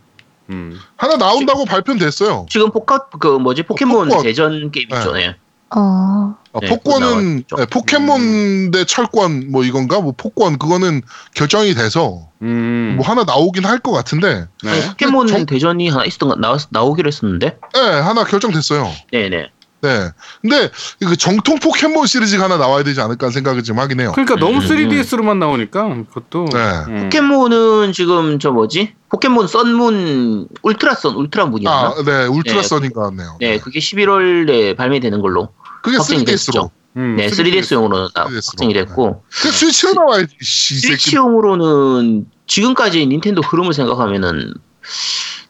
음. 하나 나온다고 발표는 됐어요. 지금 포카 그 뭐지 포켓몬 포켓몬. 대전 게임 있죠. 네. 어, 아, 네, 폭권은. 네, 포켓몬 대 철권 뭐 이건가 뭐 폭권 그거는 결정이 돼서 음. 뭐 하나 나오긴 할 것 같은데 네. 포켓몬 정- 대전이 하나 있었던 거 나왔 나오기로 했었는데. 네 하나 결정됐어요. 네네. 네. 근데 그 정통 포켓몬 시리즈가 하나 나와야 되지 않을까 생각을 좀 하긴 해요. 그러니까 너무 음. 3DS로만 나오니까 그것도. 네. 음. 포켓몬은 지금 저 뭐지? 포켓몬 썬문 울트라 썬 울트라 문이었나? 아, 네. 울트라 네. 선인 것 같네요. 네, 그게 11월에 발매되는 걸로. 그게 확정이 3DS로. 됐죠. 음, 네, 3DS용으로 3DS 로. 확정이 됐고 그 스위치로 나와야지. 스위치용으로는 지금까지 닌텐도 흐름을 생각하면은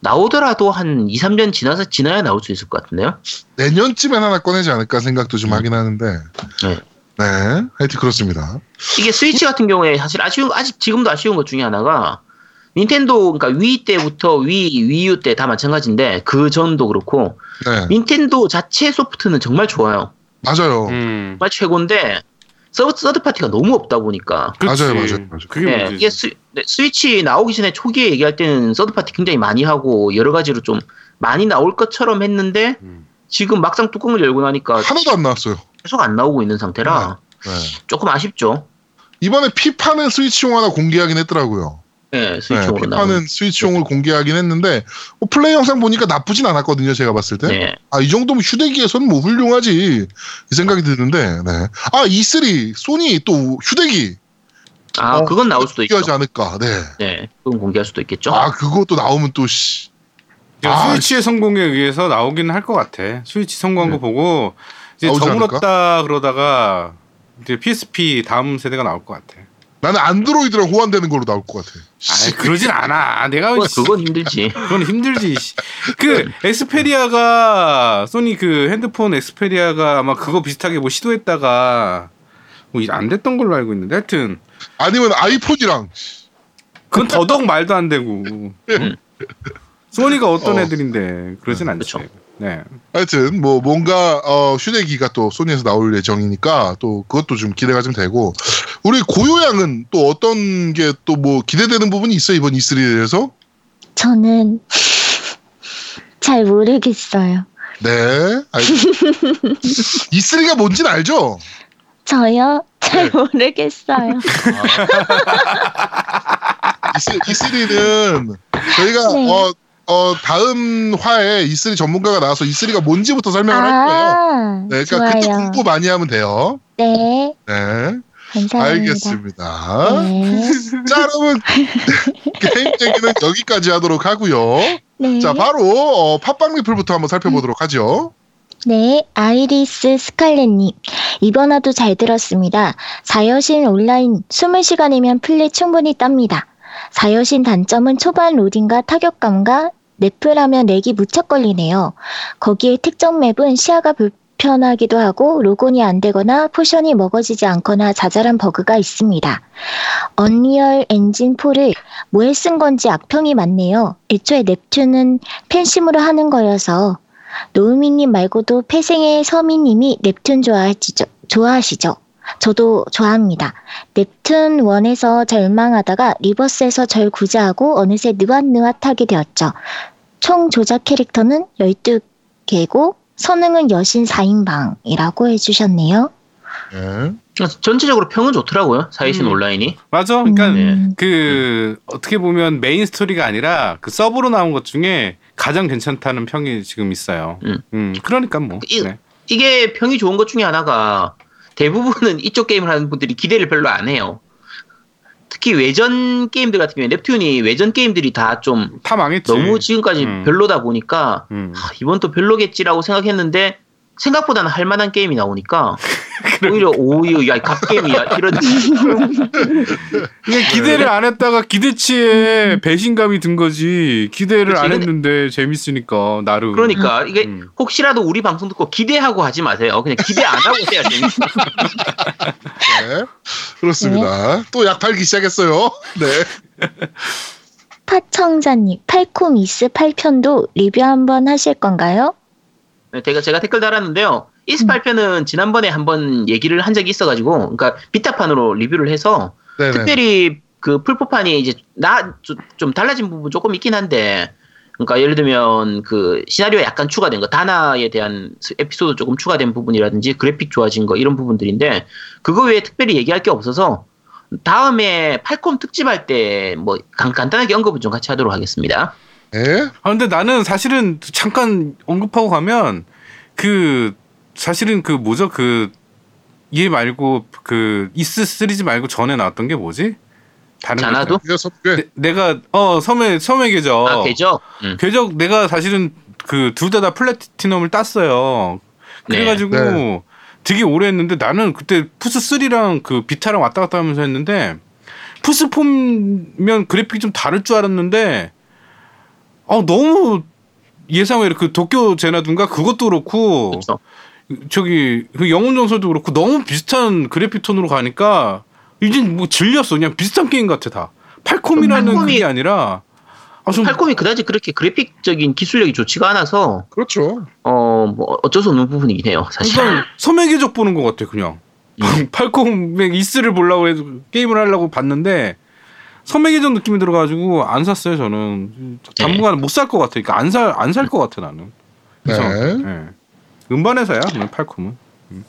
나오더라도 한 2, 3년 지나서 지나야 나올 수 있을 것 같은데요. 내년쯤엔 하나 꺼내지 않을까 생각도 좀 하긴 하는데. 네. 네. 하여튼 그렇습니다. 이게 스위치 같은 경우에 사실 아쉬운 아직 지금도 아쉬운 것 중에 하나가 닌텐도 그러니까 Wii 때부터 Wii Wii U 때 다 마찬가지인데 그 전도 그렇고 네. 닌텐도 자체 소프트는 정말 좋아요. 맞아요. 음. 정말 최고인데 서브 서드 파티가 너무 없다 보니까 그치. 맞아요, 맞아요, 맞아요. 그게 네, 문제지. 이게 스, 네, 스위치 나오기 전에 초기에 얘기할 때는 third party 굉장히 많이 하고 여러 가지로 좀 많이 나올 것처럼 했는데 음. 지금 막상 뚜껑을 열고 나니까 하나도 안 나왔어요. 계속 안 나오고 있는 상태라 네. 조금 아쉽죠. 이번에 피파는 스위치용 하나 공개하긴 했더라고요. 네, 네, 스위치용으로 나오는. 피파는 스위치용을 공개하긴 했는데 뭐 플레이 영상 보니까 나쁘진 않았거든요. 제가 봤을 때. 네. 아, 이 정도면 휴대기에서는 뭐 훌륭하지. 이 생각이 드는데, 네. 아, E3, 소니 또 휴대기. 아, 어, 그건 나올 수도 있죠. 공개하지 않을까. 네. 네, 그건 공개할 수도 있겠죠. 아, 그것도 나오면 또, 씨. 아, 스위치의 성공에 의해서 나오긴 할 것 같아. 스위치 성공한 거 보고 이제 저물었다 그러다가 이제 PSP 다음 세대가 나올 것 같아. 나는 안드로이드랑 호환되는 걸로 나올 것 같아. 아, 그러진 않아. 내가 그건, 그건 힘들지. 그건 힘들지. 씨. 그 Xperia가 소니 그 핸드폰 Xperia가 아마 그거 비슷하게 뭐 시도했다가 뭐 안 됐던 걸로 알고 있는데 하여튼 아니면 아이폰이랑. 그건 더더욱 말도 안 되고. 응? 소니가 어떤 어. 애들인데 그러진 않죠. 그쵸. 네. 하여튼, 뭐, 뭔가, 어, 휴대기가 또 소니에서 나올 예정이니까 또 그것도 좀 기대가 좀 되고. 우리 고요양은 또 어떤 게 또 뭐 기대되는 부분이 있어, 이번 E3에 대해서? 저는 잘 모르겠어요. 네. 알겠습니다. E3가 뭔지는 알죠? 저요? 잘 네. 모르겠어요. E3는 저희가 네. 어, 어, 다음 화에 E3 전문가가 나와서 E3가 뭔지부터 설명을 할 거예요. 아, 네, 그러니까 그때 좋아요. 공부 많이 하면 돼요. 네, 네, 감사합니다. 알겠습니다. 네. 자, 여러분 게임 얘기는 여기까지 하도록 하고요. 네. 자, 바로 어, 팟빵 리플부터 한번 살펴보도록 하죠. 네, 아이리스 스칼렛님. 이번 화도 잘 들었습니다. 사여신 온라인 20시간이면 플래 충분히 땁니다. 사여신 단점은 초반 로딩과 타격감과 넷플하면 렉이 무척 걸리네요. 거기에 특정 맵은 시야가 불편하기도 하고 록온이 안 되거나 포션이 먹어지지 않거나 자잘한 버그가 있습니다. 언리얼 엔진 4를 뭐에 쓴 건지 악평이 많네요. 애초에 넵튠은 팬심으로 하는 거여서 노우미님 말고도 패생의 서미님이 넵튠 좋아하시죠? 좋아하시죠? 저도 좋아합니다. 넵튠 1에서 절망하다가 리버스에서 절 구제하고 어느새 느왓느왓하게 되었죠. 총 조작 캐릭터는 12개고 선응은 여신 4인방이라고 해주셨네요. 네. 전체적으로 평은 좋더라고요. 사이신 음. 온라인이. 맞아. 그러니까 음, 그 어떻게 보면 메인 스토리가 아니라 그 서브로 나온 것 중에 가장 괜찮다는 평이 지금 있어요. 음. 그러니까 뭐. 이- 네. 이게 평이 좋은 것 중에 하나가 대부분은 이쪽 게임을 하는 분들이 기대를 별로 안 해요. 특히 외전 게임들 같은 경우에 넵튠이 외전 게임들이 다 좀 다 망했지. 너무 지금까지 음. 별로다 보니까 음. 아, 이번 또 별로겠지라고 생각했는데 생각보다는 할 만한 게임이 나오니까 오히려 오히려 야 갓게임이야 이런 이게 기대를 안 했다가 기대치에 배신감이 든 거지. 기대를 그치, 안 했는데 재밌으니까 나름. 그러니까 이게 음. 혹시라도 우리 방송 듣고 기대하고 하지 마세요. 그냥 기대 안 하고 해야 재밌어. 네. 그렇습니다. 또약 팔기 시작했어요. 네. 파청자님, 팔코미스 8편도 리뷰 한번 하실 건가요? 네, 제가 제가 댓글 달았는데요. 이스 8편은 지난번에 한번 얘기를 한 적이 있어가지고, 그러니까 비타판으로 리뷰를 해서 네네. 특별히 그 플포판이 이제 나 좀 달라진 부분 조금 있긴 한데 그러니까 예를 들면 그 시나리오에 약간 추가된 거 다나에 대한 스- 에피소드 조금 추가된 부분이라든지 그래픽 좋아진 거 이런 부분들인데 그거 외에 특별히 얘기할 게 없어서 다음에 팔콤 특집할 때 뭐 간단하게 언급을 좀 같이 하도록 하겠습니다. 예? 아 근데 나는 사실은 잠깐 언급하고 가면 그 사실은 그 뭐죠 그 얘 말고 그 이스 시리즈 말고 전에 나왔던 게 뭐지? 다른 자나도? 섭외. 내, 내가 어 섬의 섬의 계적 아 되죠? 음. 궤적 내가 사실은 그 둘 다 다 플래티넘을 땄어요. 네. 그래가지고 네. 되게 오래 했는데 나는 그때 푸스 3랑 그 비타랑 왔다 갔다 하면서 했는데 플스 포면 그래픽이 좀 다를 줄 알았는데 어 너무 예상 외로 그 도쿄 제나둔가 그것도 그렇고 그렇죠. 저기 그 영웅 전설도 그렇고 너무 비슷한 그래픽 톤으로 가니까 이제 뭐 질렸어 그냥 비슷한 게임 같아 다 팔콤이라는 팔콤이- 그게 아니라 아, 좀 팔콤이 그다지 그렇게 그래픽적인 기술력이 좋지가 않아서 그렇죠. 어뭐 어쩔 수 없는 부분이긴 해요 사실. 그러니까 궤적 보는 것 같아 그냥 팔콤의 이스를 보려고 해서 게임을 하려고 봤는데 계적 느낌이 들어가지고 안 샀어요 저는 당분간 못 살 것 같아 그러니까 안 살 안 살 것 같아 나는 네. 예. 음반에서야 팔콤은 음.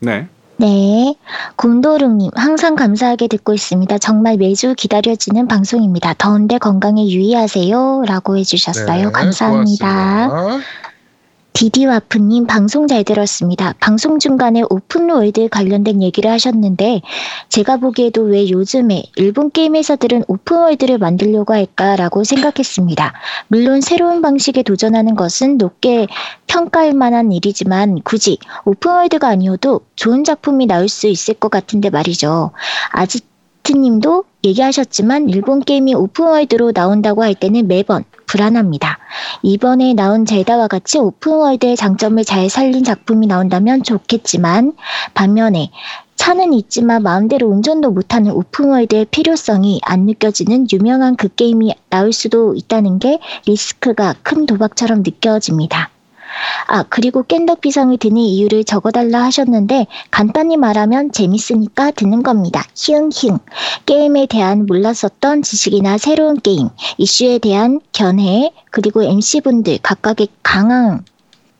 네 네. 곰도릉님, 항상 감사하게 듣고 있습니다. 정말 매주 기다려지는 방송입니다. 더운데 건강에 유의하세요. 라고 해주셨어요. 네, 감사합니다. 고맙습니다. 디디와프님, 방송 잘 들었습니다. 방송 중간에 오픈월드 관련된 얘기를 하셨는데, 제가 보기에도 왜 요즘에 일본 게임 회사들은 오픈월드를 만들려고 할까라고 생각했습니다. 물론 새로운 방식에 도전하는 것은 높게 평가할 만한 일이지만 굳이 오픈월드가 아니어도 좋은 작품이 나올 수 있을 것 같은데 말이죠. 아제트님도 얘기하셨지만 일본 게임이 오픈월드로 나온다고 할 때는 매번 불안합니다. 이번에 나온 젤다와 같이 오픈월드의 장점을 잘 살린 작품이 나온다면 좋겠지만 반면에 차는 있지만 마음대로 운전도 못하는 오픈월드의 필요성이 안 느껴지는 유명한 그 게임이 나올 수도 있다는 게 리스크가 큰 도박처럼 느껴집니다. 아, 그리고 겜덕비상을 듣는 이유를 적어달라 하셨는데 간단히 말하면 재밌으니까 듣는 겁니다. 히응히응. 게임에 대한 몰랐었던 지식이나 새로운 게임, 이슈에 대한 견해, 그리고 MC분들 각각의 강한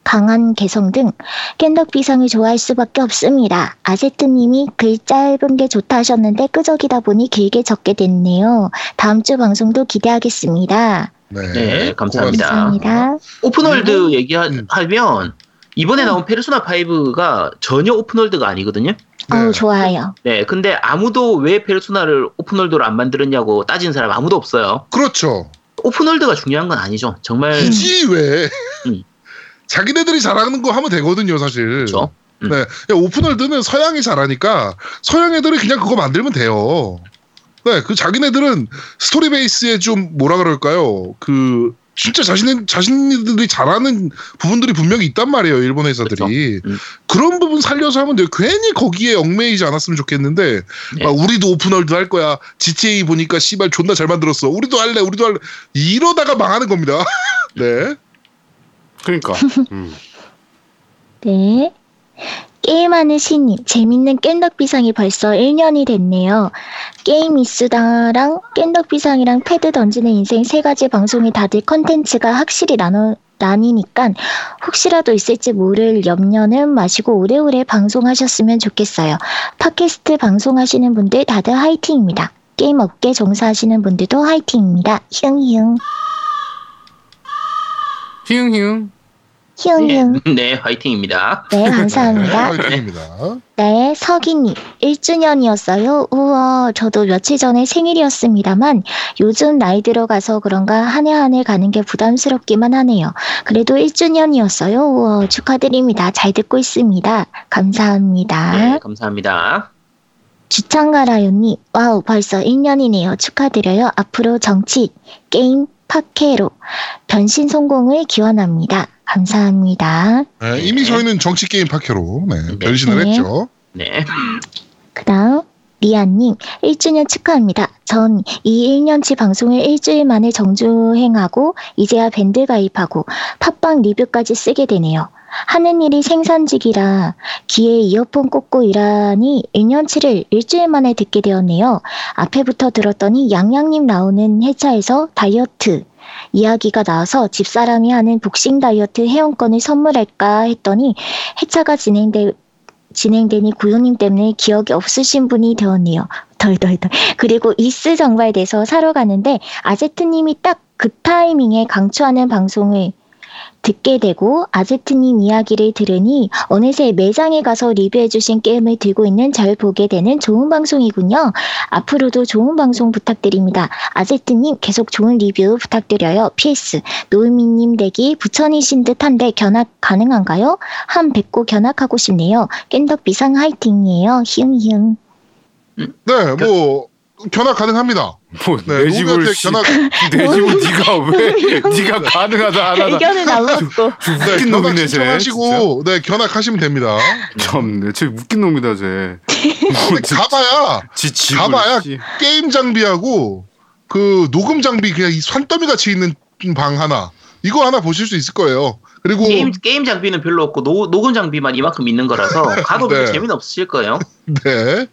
강한 개성 등 겜덕비상을 좋아할 수밖에 없습니다. 아제트님이 글 짧은 게 좋다 하셨는데 끄적이다 보니 길게 적게 됐네요. 다음 주 방송도 기대하겠습니다. 네, 네, 감사합니다. 감사합니다. 오픈월드 얘기하면 음. 이번에 나온 페르소나 5가 전혀 오픈월드가 아니거든요. 네. 어우, 좋아요. 네, 근데 아무도 왜 페르소나를 오픈월드로 안 만들었냐고 따지는 사람 아무도 없어요. 그렇죠. 오픈월드가 중요한 건 아니죠. 정말 굳이 왜 음. 자기네들이 잘하는 거 하면 되거든요, 사실. 그렇죠. 음. 네, 야, 오픈월드는 서양이 잘하니까 서양 애들이 그냥 그거 만들면 돼요. 네, 그 자기네들은 스토리 베이스에 좀 뭐라 그럴까요? 그 진짜 자신 자신들이 잘하는 부분들이 분명히 있단 말이에요, 일본 회사들이. 음. 그런 부분 살려서 하면 돼요. 괜히 거기에 얽매이지 않았으면 좋겠는데, 네. 막 우리도 오픈월드 할 거야. GTA 보니까 씨발 존나 잘 만들었어. 우리도 할래, 우리도 할래. 이러다가 망하는 겁니다. 네. 그러니까 음. 네. 게임하는 신님, 재밌는 겜덕비상이 벌써 1년이 됐네요. 게임 이수다랑 겜덕비상이랑 패드 던지는 인생 세 가지 방송이 다들 컨텐츠가 확실히 나눠, 나뉘니까 혹시라도 있을지 모를 염려는 마시고 오래오래 방송하셨으면 좋겠어요. 팟캐스트 방송하시는 분들 다들 화이팅입니다. 게임 업계 종사하시는 분들도 화이팅입니다. 히응히응. 히응히응 히응히응. 네, 화이팅입니다. 네, 감사합니다. 화이팅입니다. 네, 서기님. 1주년이었어요. 우와, 저도 며칠 전에 생일이었습니다만 요즘 나이 들어가서 그런가 한 해 한 해 가는 게 부담스럽기만 하네요. 그래도 1주년이었어요. 우와, 축하드립니다. 잘 듣고 있습니다. 감사합니다. 네, 감사합니다. 주창가라요님, 와우, 벌써 1년이네요. 축하드려요. 앞으로 정치, 게임, 팟캐로 변신 성공을 기원합니다. 감사합니다. 네, 이미 저희는 정치 게임 팟캐로 네, 변신을 네. 했죠. 네. 그 다음, 리아님, 1주년 축하합니다. 전 이 1년치 방송을 일주일 만에 정주행하고, 이제야 밴드 가입하고, 팟빵 리뷰까지 쓰게 되네요. 하는 일이 생산직이라 귀에 이어폰 꽂고 일하니 1년치를 일주일 만에 듣게 되었네요. 앞에부터 들었더니 양양님 나오는 회차에서 다이어트, 이야기가 나와서 집사람이 하는 복싱 다이어트 회원권을 선물할까 했더니 해차가 진행돼 진행되니 구요님 때문에 기억이 없으신 분이 되었네요. 덜덜덜. 그리고 이스 정발돼서 사러 가는데 아제트님이 딱 그 타이밍에 강추하는 방송을 듣게 되고 아제트님 이야기를 들으니 어느새 매장에 가서 리뷰해주신 게임을 들고 있는 잘 보게 되는 좋은 방송이군요. 앞으로도 좋은 방송 부탁드립니다. 아제트님 계속 좋은 리뷰 부탁드려요. PS 노을미님 댁이 부천이신 듯한데 견학 가능한가요? 한 뵙고 견학하고 싶네요. 깬덕 비상 화이팅이에요. 히응 히응. 네, 뭐 견학 가능합니다. 뭐 네, 내 집을 씨, 견학 내 집을 네가 왜 네가 가능하다 안 하다 의견은 안 네, 웃긴 견학 놈이네 쟤. 신청하시고 네 견학하시면 됩니다. 참네, 쟤 웃긴 놈이다 쟤. 근데 가봐야 지 집을 가봐야 씨. 게임 장비하고 그 녹음 장비 그냥 이 산더미 같이 있는 방 하나 이거 하나 보실 수 있을 거예요. 그리고 게임 게임 장비는 별로 없고 노, 녹음 장비만 이만큼 있는 거라서 가도 네. 재미는 없으실 거예요. 네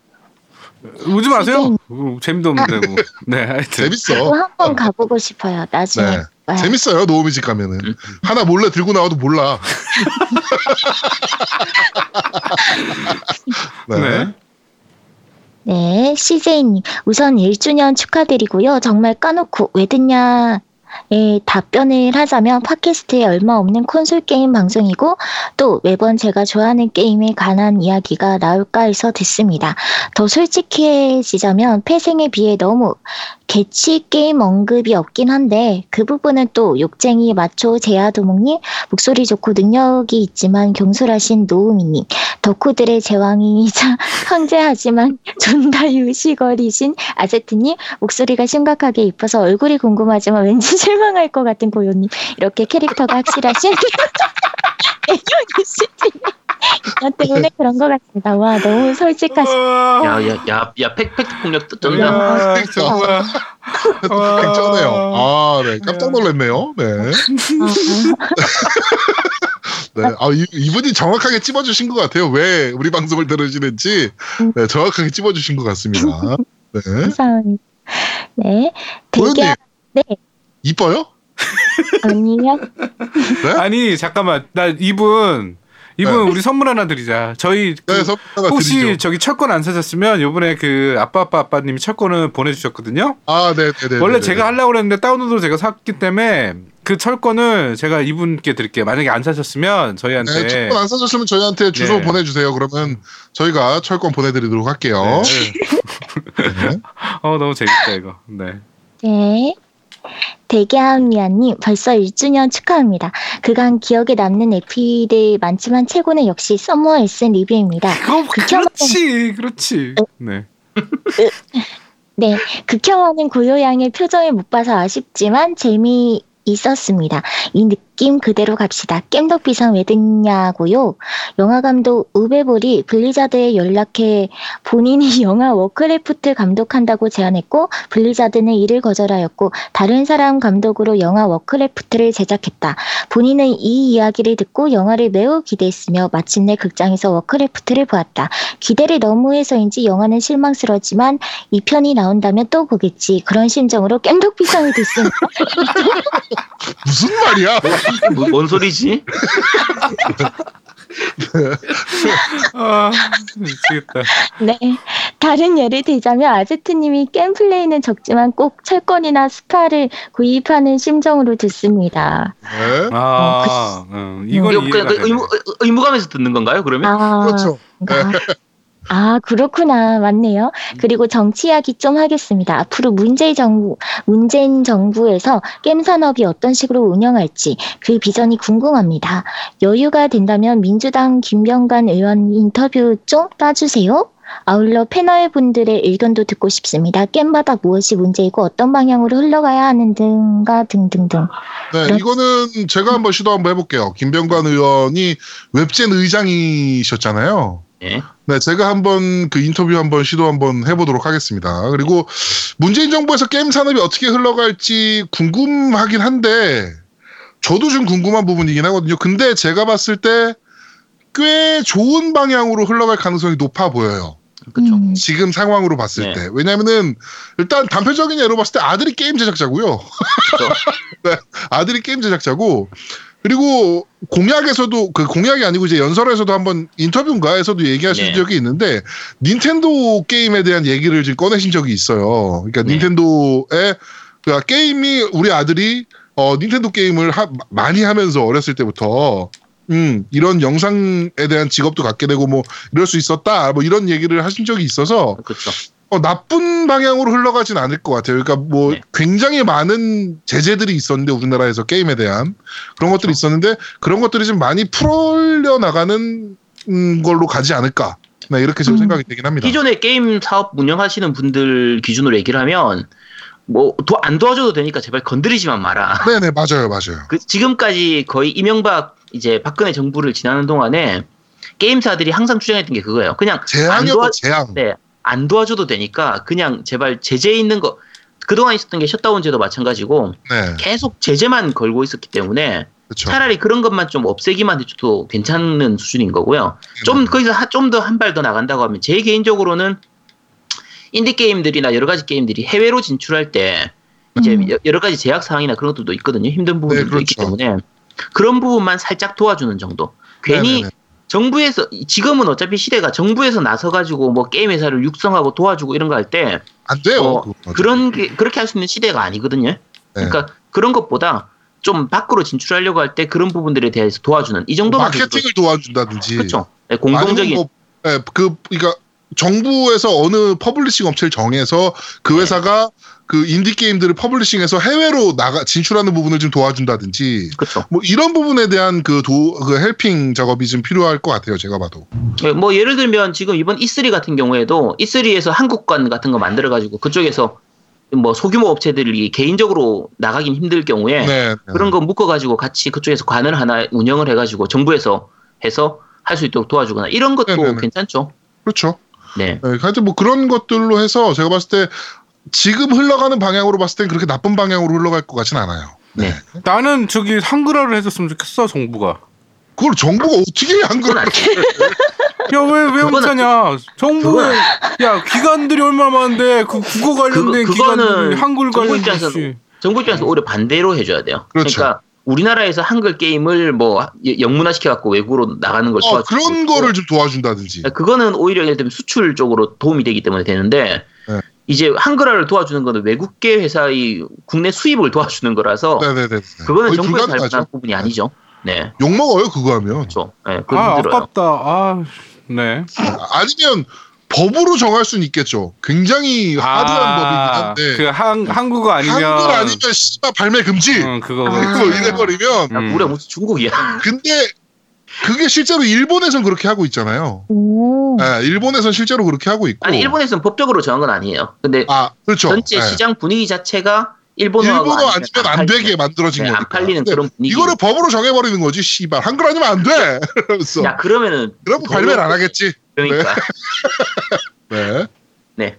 오지 마세요. 어, 재미도 없는데 뭐. 네, 하여튼. 재밌어. 한번 가보고 싶어요. 나중에. 네. 네. 재밌어요 노우미 집 가면은 음. 하나 몰래 들고 나와도 몰라. 네. 네. 네, CJ님. 우선 1주년 축하드리고요. 정말 까놓고 왜 듣냐. 에 답변을 하자면 팟캐스트에 얼마 없는 콘솔 게임 방송이고 또 매번 제가 좋아하는 게임에 관한 이야기가 나올까 해서 듣습니다. 더 솔직해지자면 폐생에 비해 너무 개취 게임 언급이 없긴 한데 그 부분은 또 욕쟁이 마초 제아도목님 목소리 좋고 능력이 있지만 경솔하신 노우미님 덕후들의 제왕이자 황제하지만 존나 유시거리신 아제트님 목소리가 심각하게 이뻐서 얼굴이 궁금하지만 왠지 실망할 것 같은 고요님 이렇게 캐릭터가 확실하신 애교 유시님 이것 때문에 그런 것 같습니다. 와 너무 솔직하시. 야야야야 팩트 폭력 그러니까. 정말. 와. 굉장해요. 아, 네. 깜짝 놀랐네요. 네. 네. 아, 이, 이분이 정확하게 찝어주신 것 같아요. 왜 우리 방송을 들으시는지 네, 정확하게 찝어주신 것 같습니다. 네. 감사합니다. 네, 되게 네 이뻐요? 아니요. 네? 아니 잠깐만 나 이분 이분 네. 우리 선물 하나 드리자. 저희 그 네, 선물 하나 혹시 드리죠. 저기 철권 안 사셨으면 요번에 그 아빠 아빠 아빠님이 철권을 보내주셨거든요. 아, 네, 네, 네. 원래 네, 제가 네. 하려고 그랬는데 다운로드 제가 샀기 때문에 그 철권을 제가 이분께 드릴게요. 만약에 안 사셨으면 저희한테 네, 철권 안 사주시면 저희한테 주소 네. 보내주세요. 그러면 저희가 철권 보내드리도록 할게요. 네. 네. 어 너무 재밌다 이거. 네. 네. 대게한미아님 벌써 1주년 축하합니다. 그간 기억에 남는 에피들 많지만 최고는 역시 서머 레슨 리뷰입니다. 극혐하는- 그렇지 그렇지. 네. 네, 극혐하는 고요양의 표정을 못 봐서 아쉽지만 재미 있었습니다. 이 느낌 그대로 갑시다. 겜덕비상 왜 듣냐고요? 영화 감독 우베볼이 블리자드에 연락해 본인이 영화 워크래프트 감독한다고 제안했고 블리자드는 이를 거절하였고 다른 사람 감독으로 영화 워크래프트를 제작했다. 본인은 이 이야기를 듣고 영화를 매우 기대했으며 마침내 극장에서 워크래프트를 보았다. 기대를 너무 해서인지 영화는 실망스러웠지만 2편이 나온다면 또 보겠지. 그런 심정으로 깸덕비상을 듣습니다. 무슨 말이야? 뭐, 뭔 소리지? 아 미치겠다. 네. 다른 예를 들자면 아제트님이 게임 플레이는 적지만 꼭 철권이나 스파를 구입하는 심정으로 듣습니다. 네. 아 음, 이건 이해가 그냥 그 되네. 의무, 의무감에서 듣는 건가요? 그러면? 아, 그렇죠. 아, 아, 그렇구나. 맞네요. 그리고 정치 이야기 좀 하겠습니다. 앞으로 문재인 정부, 문재인 정부에서 게임 산업이 어떤 식으로 운영할지 그 비전이 궁금합니다. 여유가 된다면 민주당 김병관 의원 인터뷰 좀 따주세요. 아울러 패널 분들의 의견도 듣고 싶습니다. 게임바닥 무엇이 문제이고 어떤 방향으로 흘러가야 하는 등가 등등등. 네, 그렇- 이거는 제가 한번 시도 한번 해볼게요. 김병관 의원이 웹젠 의장이셨잖아요. 예. 네, 제가 한번 그 인터뷰 한번 시도 한번 해보도록 하겠습니다. 그리고 문재인 정부에서 게임 산업이 어떻게 흘러갈지 궁금하긴 한데, 저도 좀 궁금한 부분이긴 하거든요. 근데 제가 봤을 때 꽤 좋은 방향으로 흘러갈 가능성이 높아 보여요. 음. 지금 상황으로 봤을 네. 때. 왜냐면은 일단 단편적인 예로 봤을 때 아들이 게임 제작자고요. 그쵸. 네, 아들이 게임 제작자고 그리고 공약에서도 그 공약이 아니고 이제 연설에서도 한번 인터뷰인가에서도 얘기하신 네. 적이 있는데 닌텐도 게임에 대한 얘기를 지금 꺼내신 적이 있어요. 그러니까 네. 닌텐도의 그 게임이 우리 아들이 어 닌텐도 게임을 하- 많이 하면서 어렸을 때부터 음 이런 영상에 대한 직업도 갖게 되고 뭐 이럴 수 있었다 뭐 이런 얘기를 하신 적이 있어서 그쵸. 어, 나쁜 방향으로 흘러가진 않을 것 같아요. 그러니까 뭐 네. 굉장히 많은 제재들이 있었는데 우리나라에서 게임에 대한 그런 것들이 있었는데 그런 것들이 좀 많이 풀려 나가는 음, 걸로 가지 않을까. 네, 이렇게 좀 음. 생각이 되긴 합니다. 기존에 게임 사업 운영하시는 분들 기준으로 얘기를 하면 뭐안 도와줘도 되니까 제발 건드리지만 마라. 네네 맞아요 맞아요. 그 지금까지 거의 이명박 이제 박근혜 정부를 지나는 동안에 게임사들이 항상 주장했던 게 그거예요. 그냥 안 재앙이었고 도와 재앙. 네, 안 도와줘도 되니까 그냥 제발 제재 있는 거 그동안 있었던 게 셧다운제도 마찬가지고 네 계속 제재만 걸고 있었기 때문에 그렇죠. 차라리 그런 것만 좀 없애기만 해줘도 괜찮은 수준인 거고요. 네. 좀 거기서 좀 더 한 발 더 나간다고 하면 제 개인적으로는 인디 게임들이나 여러 가지 게임들이 해외로 진출할 때 이제 음. 여- 여러 가지 제약 사항이나 그런 것들도 있거든요. 힘든 부분들도 그렇죠. 있기 때문에 그런 부분만 살짝 도와주는 정도. 괜히 네네네. 정부에서 지금은 어차피 시대가 정부에서 나서 가지고 뭐 게임 회사를 육성하고 도와주고 이런 거 할 때 안 돼요. 어. 그런 게 그렇게 할 수 있는 시대가 아니거든요. 네. 그러니까 그런 것보다 좀 밖으로 진출하려고 할 때 그런 부분들에 대해서 도와주는 이 정도만 마케팅을 도와준다든지 그렇죠. 네, 공동적인 뭐, 예, 그 그러니까 정부에서 어느 publishing 업체를 정해서 그 네. 회사가 그 인디 게임들을 publishing해서 해외로 나가 진출하는 부분을 좀 도와준다든지 그렇죠. 뭐 이런 부분에 대한 그도그 helping 작업이 좀 필요할 것 같아요. 제가 봐도. 예, 뭐 예를 들면 지금 이번 E3 같은 경우에도 E3에서 한국관 같은 거 만들어 가지고 그쪽에서 뭐 소규모 업체들이 개인적으로 나가긴 힘들 경우에 네. 그런 거 묶어 가지고 같이 그쪽에서 관을 하나 운영을 해 가지고 정부에서 해서 할 수 있도록 도와주거나 이런 것도 네네네. 괜찮죠. 그렇죠. 네. 네, 하여튼 뭐 그런 것들로 해서 제가 봤을 때 지금 흘러가는 방향으로 봤을 땐 그렇게 나쁜 방향으로 흘러갈 것 같진 않아요. 네. 네. 나는 저기 한글화를 해줬으면 좋겠어 정부가. 그걸 정부가 어떻게 한 그건 거야? 안 돼. 야왜 왜 그거는- 못하냐? 정부에 야 기관들이 얼마나 많은데 그 국어 관련된 기관들이 한글 정부 관련 입장에서는 시 정부 입장에서 오히려 반대로 해줘야 돼요. 그렇죠. 러니까 우리나라에서 한글 게임을 뭐 영문화 시켜갖고 외국으로 나가는 걸 어, 도와주고 그런 있고. 거를 좀 도와준다든지. 그거는 오히려 예를 들면 수출 쪽으로 도움이 되기 때문에 되는데 네. 이제 한글화를 도와주는 거는 외국계 회사의 국내 수입을 도와주는 거라서 네네네. 그거는 거의 정부에서 할. 만한 부분이 아니죠. 네, 욕 먹어요 그거 하면. 그렇죠. 네, 아 힘들어요. 아깝다. 아 네. 아니면 법으로 정할 수는 있겠죠. 굉장히 하드한 법이긴 한데 그 한 한국어 아니면 한글 아니면 씨발 발매 금지. 응, 그거 아. 그거 이래버리면 음. 우리가 무슨 중국이야. 근데 그게 실제로 일본에선 그렇게 하고 있잖아요. 오. 네, 일본에선 실제로 그렇게 하고 있고. 아니 일본에서는 법적으로 정한 건 아니에요. 근데 아 그렇죠. 전체 네. 시장 분위기 자체가 일본어하고 일본어 아니면 안 팔리는 되게 만들어진 네, 거니까. 안 팔리는 그런 분위기. 이거를 법으로 정해버리는 거지. 씨발 한글 아니면 안 돼. 그러면서 야 그러면은 그럼 발매를 안 하겠지. 그러니까 네. 네.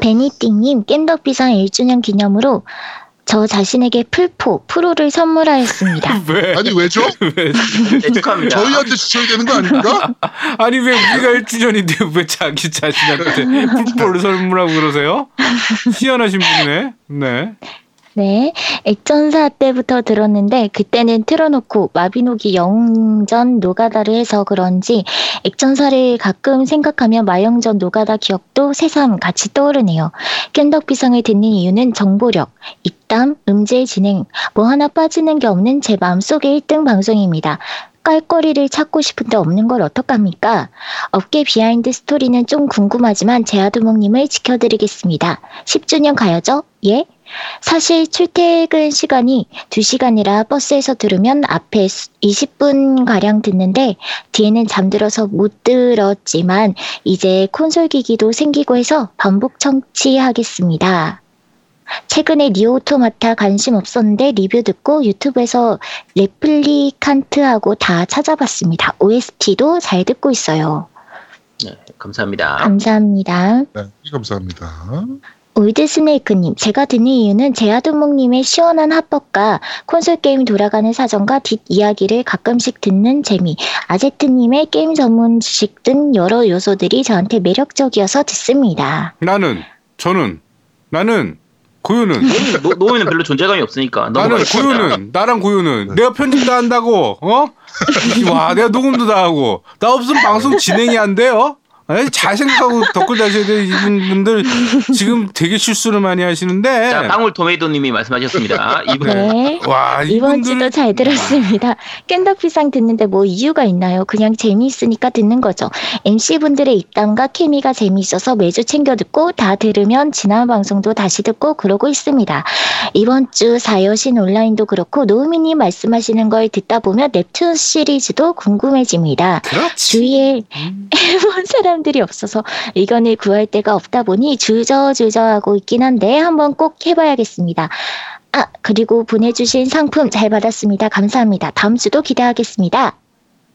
베니띵님 깸덕비상 1주년 기념으로 저 자신에게 풀포 프로를 선물하였습니다. 왜? 아니 왜죠? 왜? 네, 축하합니다. 저희한테 주셔야 되는 거 아닙니까? 아니 왜 우리가 1주년인데 왜 자기 자신한테 풀포를 선물하고 그러세요? 희한하신 분이네. 네. 네, 액전사 때부터 들었는데 그때는 틀어놓고 마비노기 영웅전 노가다를 해서 그런지 액전사를 가끔 생각하면 마영전 노가다 기억도 새삼 같이 떠오르네요. 깬덕비상을 듣는 이유는 정보력, 입담, 음질 진행, 뭐 하나 빠지는 게 없는 제 마음속의 1등 방송입니다. 깔거리를 찾고 싶은데 없는 걸 어떡합니까? 업계 비하인드 스토리는 좀 궁금하지만 제아두목님을 지켜드리겠습니다. 10주년 가야죠? 예? 사실 출퇴근 시간이 2시간이라 버스에서 들으면 앞에 20분가량 듣는데 뒤에는 잠들어서 못 들었지만 이제 콘솔 기기도 생기고 해서 반복 청취하겠습니다. 최근에 니어 오토마타 관심 없었는데 리뷰 듣고 유튜브에서 레플리칸트하고 다 찾아봤습니다. OST도 잘 듣고 있어요. 네, 감사합니다. 감사합니다. 네, 감사합니다. 올드스네이크님, 제가 듣는 이유는 제아두목님의 시원한 합법과 콘솔 게임 돌아가는 사정과 뒷이야기를 가끔씩 듣는 재미, 아제트님의 게임 전문 지식 등 여러 요소들이 저한테 매력적이어서 듣습니다. 나는 저는 나는 고유는 노, 노움이는 별로 존재감이 없으니까 나는 넘어가겠습니다. 고유는 나랑 고유는 네. 내가 편집 다 한다고 어? 와 내가 녹음도 다 하고 나 없으면 방송 진행이 안 돼요? 에이, 잘 생각하고 댓글 다셔야 돼 이분들 지금 되게 실수를 많이 하시는데 자, 방울 토메이도님이 말씀하셨습니다. 이분 네. 와 이번 이분들 주도 잘 들었습니다. 깸덕비상 듣는데 뭐 이유가 있나요? 그냥 재미있으니까 듣는 거죠. MC분들의 입담과 케미가 재미있어서 매주 챙겨 듣고 다 들으면 지난 방송도 다시 듣고 그러고 있습니다. 이번 주 사여신 온라인도 그렇고 노우미님 말씀하시는 걸 듣다 보면 넵튠 시리즈도 궁금해집니다. 그렇지 주위에 해본 사람 들이 없어서 의견을 구할 데가 없다 보니 주저주저하고 있긴 한데 한번 꼭 해봐야겠습니다. 아 그리고 보내주신 상품 잘 받았습니다. 감사합니다. 다음 주도 기대하겠습니다.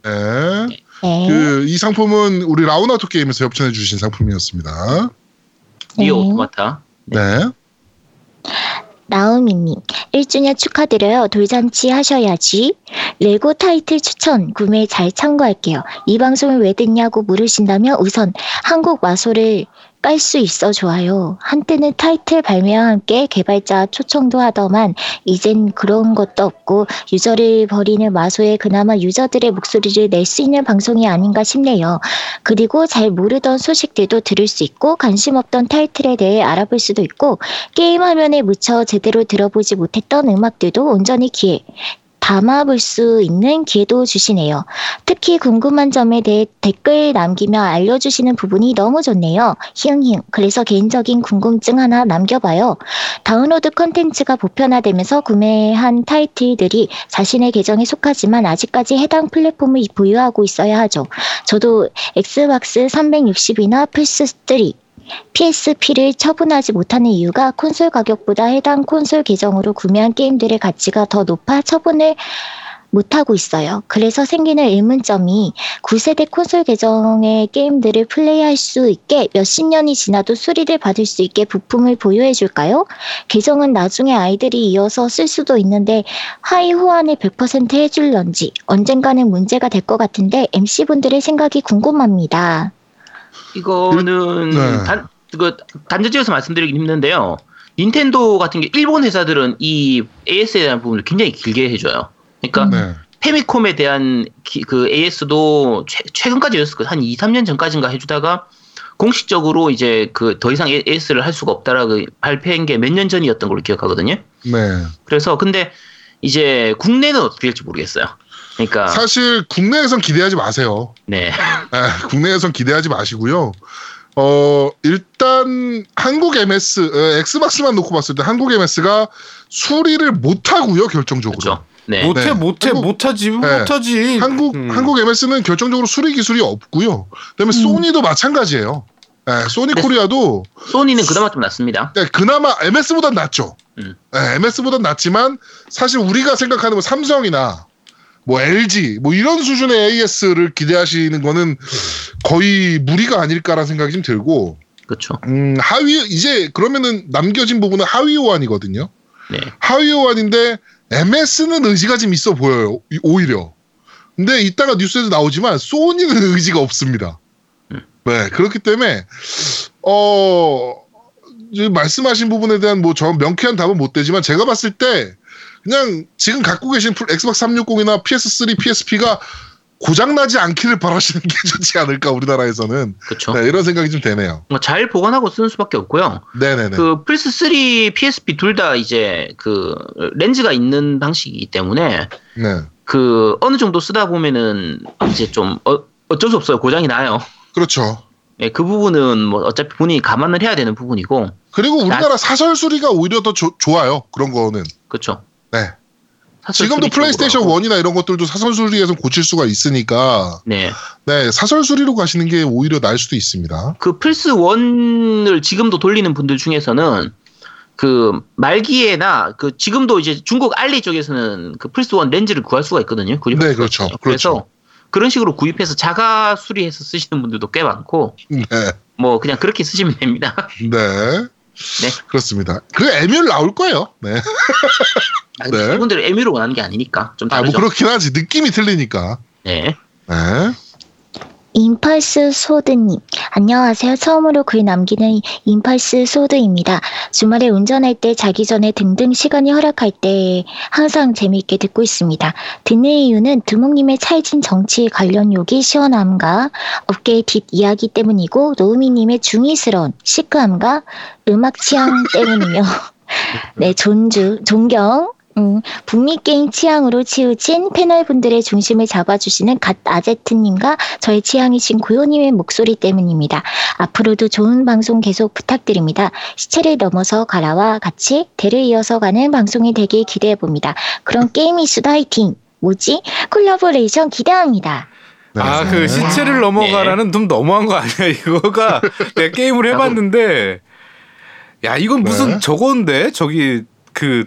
네. 네. 그 이 상품은 우리 라운아토 게임에서 협찬해 주신 상품이었습니다. 네. 오토마타. 네. 나우미님 1주년 축하드려요. 돌잔치 하셔야지. 레고 타이틀 추천 구매 잘 참고할게요. 이 방송을 왜 듣냐고 물으신다면 우선 한국 마소를 깔 수 있어 좋아요. 한때는 타이틀 발매와 함께 개발자 초청도 하더만 이젠 그런 것도 없고 유저를 버리는 마소에 그나마 유저들의 목소리를 낼 수 있는 방송이 아닌가 싶네요. 그리고 잘 모르던 소식들도 들을 수 있고 관심 없던 타이틀에 대해 알아볼 수도 있고 게임 화면에 묻혀 제대로 들어보지 못했던 음악들도 온전히 귀에 담아볼 수 있는 기회도 주시네요. 특히 궁금한 점에 대해 댓글 남기며 알려주시는 부분이 너무 좋네요. 히응히응. 그래서 개인적인 궁금증 하나 남겨봐요. 다운로드 컨텐츠가 보편화되면서 구매한 타이틀들이 자신의 계정에 속하지만 아직까지 해당 플랫폼을 보유하고 있어야 하죠. 저도 엑스박스 360이나 플스3 PSP를 처분하지 못하는 이유가 콘솔 가격보다 해당 콘솔 계정으로 구매한 게임들의 가치가 더 높아 처분을 못하고 있어요. 그래서 생기는 의문점이 9세대 콘솔 계정의 게임들을 플레이할 수 있게 몇십 년이 지나도 수리를 받을 수 있게 부품을 보유해 줄까요? 계정은 나중에 아이들이 이어서 쓸 수도 있는데 하위 호환을 100% 해줄런지 언젠가는 문제가 될 것 같은데 MC분들의 생각이 궁금합니다. 이거는 네. 단, 그 단정지어서 말씀드리긴 힘든데요. 닌텐도 같은 게 일본 회사들은 이 AS에 대한 부분을 굉장히 길게 해줘요. 그러니까 네. 페미콤에 대한 기- 그 AS도 최, 근까지였을 거예요. 한 2, 3년 전까지인가 해주다가 공식적으로 이제 그 더 이상 AS를 할 수가 없다라고 발표한 게 몇 년 전이었던 걸로 기억하거든요. 네. 그래서 근데 이제 국내는 어떻게 될지 모르겠어요. 그러니까 사실 국내에선 기대하지 마세요. 네. 아, 국내에선 기대하지 마시고요. 어, 일단 한국 MS, 에, 엑스박스만 놓고 봤을 때 한국 MS가 수리를 못 하고요, 결정적으로. 그렇죠. 네. 못해 네. 못해 한국- 못하지 네. 못하지 한국 음. 한국 MS는 결정적으로 수리 기술이 없고요. 그다음에 소니도 마찬가지예요. 예, 소니 네. 코리아도 소니는 그나마 좀 낫습니다. 예, 그나마 MS보단 낫죠. 음. 예, MS보단 낫지만 사실 우리가 생각하는 뭐 삼성이나 뭐 LG 뭐 이런 수준의 AS를 기대하시는 거는 거의 무리가 아닐까라는 생각이 좀 들고 그렇죠. 음, 하위 이제 그러면은 남겨진 부분은 하위 호환이거든요. 네. 하위 호환인데 MS는 의지가 좀 있어 보여요. 이- 오히려. 근데 이따가 뉴스에도 나오지만 소니는 의지가 없습니다. 음. 네 그렇기 때문에 어 말씀하신 부분에 대한 뭐 저 명쾌한 답은 못 되지만 제가 봤을 때 그냥 지금 갖고 계신 풀- 엑스박스 360이나 PS3, PSP가 고장 나지 않기를 바라시는 게 좋지 않을까 우리나라에서는 그렇죠. 네, 이런 생각이 좀 되네요. 뭐잘 보관하고 쓰는 수밖에 없고요. 네네네. 그 플스 3, PSP 둘 다 이제 그 렌즈가 있는 방식이기 때문에 네. 그 어느 정도 쓰다 보면은 이제 좀 어, 어쩔 수 없어요. 고장이 나요. 그렇죠. 네, 그 부분은 뭐 어차피 본인이 감안을 해야 되는 부분이고 그리고 우리나라 사설 수리가 오히려 더 조- 좋아요. 그런 거는. 그렇죠. 네. 지금도 플레이스테이션 쪽으로 하고. 1이나 이런 것들도 사설 수리에서 고칠 수가 있으니까 네. 네, 사설 수리로 가시는 게 오히려 나을 수도 있습니다. 그 플스 1을 지금도 돌리는 분들 중에서는 그 말기에나 그 지금도 이제 중국 알리 쪽에서는 그 플스 1 렌즈를 구할 수가 있거든요. 네, 그렇죠. 그렇죠. 그래서 그런 식으로 구입해서 자가 수리해서 쓰시는 분들도 꽤 많고 네. 뭐 그냥 그렇게 쓰시면 됩니다. 네. 그렇습니다. 그 에뮬 나올 거예요. 네. 아니, 네. 이분들은 에뮤로 원하는 게 아니니까 좀 아, 뭐 다르죠. 그렇긴 하지. 느낌이 틀리니까. 네. 네. 임펄스 소드님, 안녕하세요. 처음으로 글 남기는 임펄스 소드입니다. 주말에 운전할 때, 자기 전에 등등 시간이 허락할 때 항상 재미있게 듣고 있습니다. 듣는 이유는 두목님의 찰진 정치 관련 욕이 시원함과 업계의 뒷이야기 때문이고 노우미님의 중의스러운 시크함과 음악 취향 때문이며 네, 존주, 존경, 음, 북미 게임 취향으로 치우친 패널분들의 중심을 잡아주시는 갓 아제트님과 저의 취향이신 고요님의 목소리 때문입니다. 앞으로도 좋은 방송 계속 부탁드립니다. 시체를 넘어서 가라와 같이 대를 이어서 가는 방송이 되길 기대해 봅니다. 그럼 게임 이슈도 화이팅! 뭐지? 콜라보레이션 기대합니다. 네. 아그 시체를 넘어가라는 좀 너무한 거 아니야 이거가 내가 게임을 해봤는데 야 이건 무슨 네. 저건데 저기 그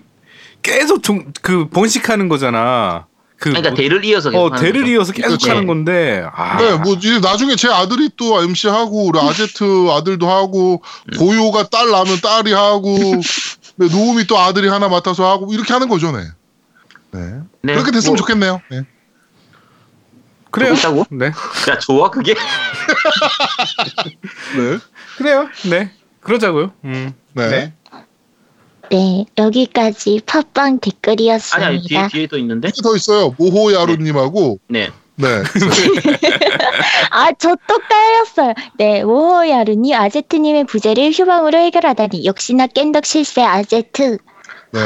계속 종, 그 번식하는 거잖아. 그 그러니까 뭐- 대를 이어서 계속 어 하는 대를 거죠. 이어서 계속 그렇죠. 하는 건데 아 네, 뭐 이제 나중에 제 아들이 또 MC 하고 우리 아제트 아들도 하고 음. 고요가 딸 나면 딸이 하고 네, 노움이 또 아들이 하나 맡아서 하고 이렇게 하는 거죠, 네. 네. 네, 그렇게 됐으면 뭐, 좋겠네요. 네. 그래요. 좋다고? 네 야 좋아 그게? 네. 그래요. 네 그러자고요. 음. 네. 네. 네, 여기까지 팟빵 아니 댓글이었습니다. 아니 뒤에 뒤에 또 있는데. 더 있어요. 모호야루님하고 네. 네. 아, 저 또 까였어요. 네, 오호야루님, 아제트님의 부재를 휴방으로 해결하다니. 역시나 깬덕 실세 아제트. 네.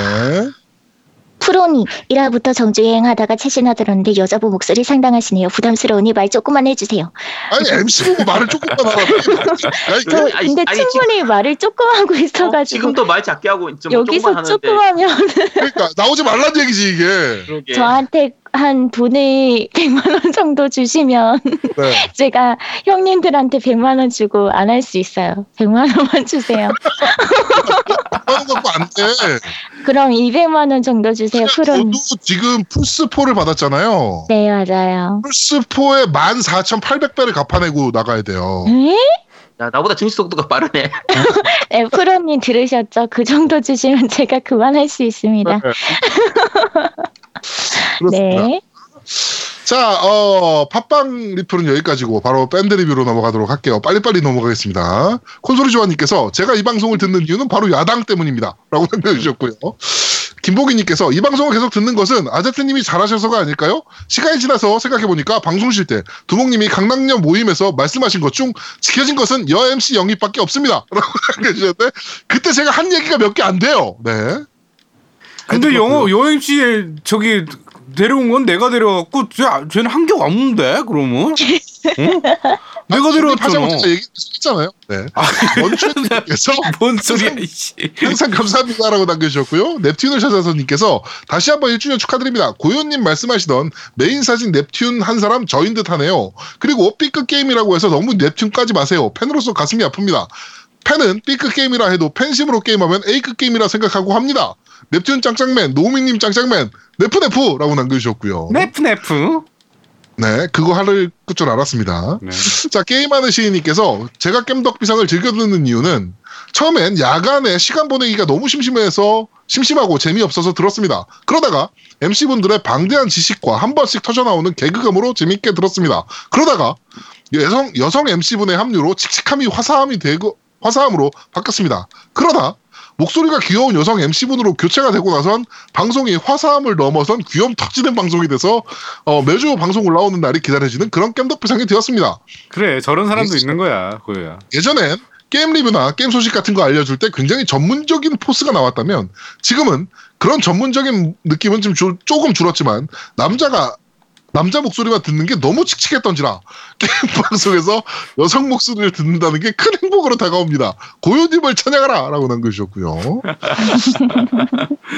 프로님, 1화부터 정주행 하다가 최신화 들었는데 여자분 목소리 상당하시네요. 부담스러우니 말 조금만 해주세요. 아니 MC 보고 말을 조금만 하라. 아니, 저 아니, 근데 아니, 충분히 말을 조금 하고 어, 있어가지고 지금도 말 작게 하고 좀 여기서 조금만 조금. 하면 그러니까 나오지 말란 얘기지 이게. 그러게. 저한테 한 돈을 100만 원 정도 주시면 네. 제가 형님들한테 100만 원 주고 안 할 수 있어요. 100만 원만 주세요. 안 돼. 그럼 200만 원 정도 주세요, 프로님. 저도 지금 플스4를 받았잖아요. 네, 맞아요. 플스4에 14,800배를 갚아내고 나가야 돼요. 에? 야 나보다 증식 속도가 빠르네. 네, 프로님 들으셨죠? 그 정도 주시면 제가 그만할 수 있습니다. 그렇습니다. 네. 자, 어, 팟빵 리플은 여기까지고 바로 밴드 리뷰로 넘어가도록 할게요. 빨리빨리 넘어가겠습니다. 콘솔이 조아님께서 제가 이 방송을 듣는 이유는 바로 야당 때문입니다. 라고 남겨주셨고요. 김보기님께서 이 방송을 계속 듣는 것은 아제트님이 잘하셔서가 아닐까요? 시간이 지나서 생각해보니까 방송 쉴때 두목님이 강남역 모임에서 말씀하신 것 중 지켜진 것은 여 MC 영입밖에 없습니다. 라고 남겨주셨는데 그때 제가 한 얘기가 몇 개 안 돼요. 네. 근데 영어 그렇고요. 여행지에 저기 데려온 건 내가 데려갔고 쟤, 쟤는 한게 없는데 그러면 응? 내가 데려왔잖아. 하자마자 얘기했잖아요. 네. 원춘님께서 뭔 소리야 이씨. 항상 감사합니다라고 남겨주셨고요. 넵튠을 찾아서 님께서 다시 한번 1주년 축하드립니다. 고요님 말씀하시던 메인 사진 넵튠 한 사람 저인 듯 하네요. 그리고 B급 게임이라고 해서 너무 넵튠 까지 마세요. 팬으로서 가슴이 아픕니다. 팬은 B급 게임이라 해도 팬심으로 게임하면 A급 게임이라 생각하고 합니다. 넵튠 짱짱맨, 노우미님 짱짱맨, 네프네프라고 남겨주셨고요. 네프 네프. 네, 그거 할 줄 알았습니다. 네. 자, 게임하는 시인님께서 제가 겜덕 비상을 즐겨 듣는 이유는 처음엔 야간에 시간 보내기가 너무 심심해서 심심하고 재미없어서 들었습니다. 그러다가 MC분들의 방대한 지식과 한 번씩 터져나오는 개그감으로 재밌게 들었습니다. 그러다가 여성, 여성 MC분의 합류로 칙칙함이 화사함이 되고, 화사함으로 바뀌었습니다. 그러다 목소리가 귀여운 여성 MC분으로 교체가 되고 나선 방송이 화사함을 넘어선 귀염 터지는 방송이 돼서 어, 매주 방송 올라오는 날이 기다려지는 그런 겜덕비상이 되었습니다. 그래 저런 사람도 있는 거야 고요야. 예전엔 게임 리뷰나 게임 소식 같은 거 알려줄 때 굉장히 전문적인 포스가 나왔다면 지금은 그런 전문적인 느낌은 좀 줄- 조금 줄었지만 남자가 남자 목소리만 듣는 게 너무 칙칙했던지라 게임 방송에서 여성 목소리를 듣는다는 게 큰 행복으로 다가옵니다. 고요님을 찬양하라! 라고 남겨주셨고요.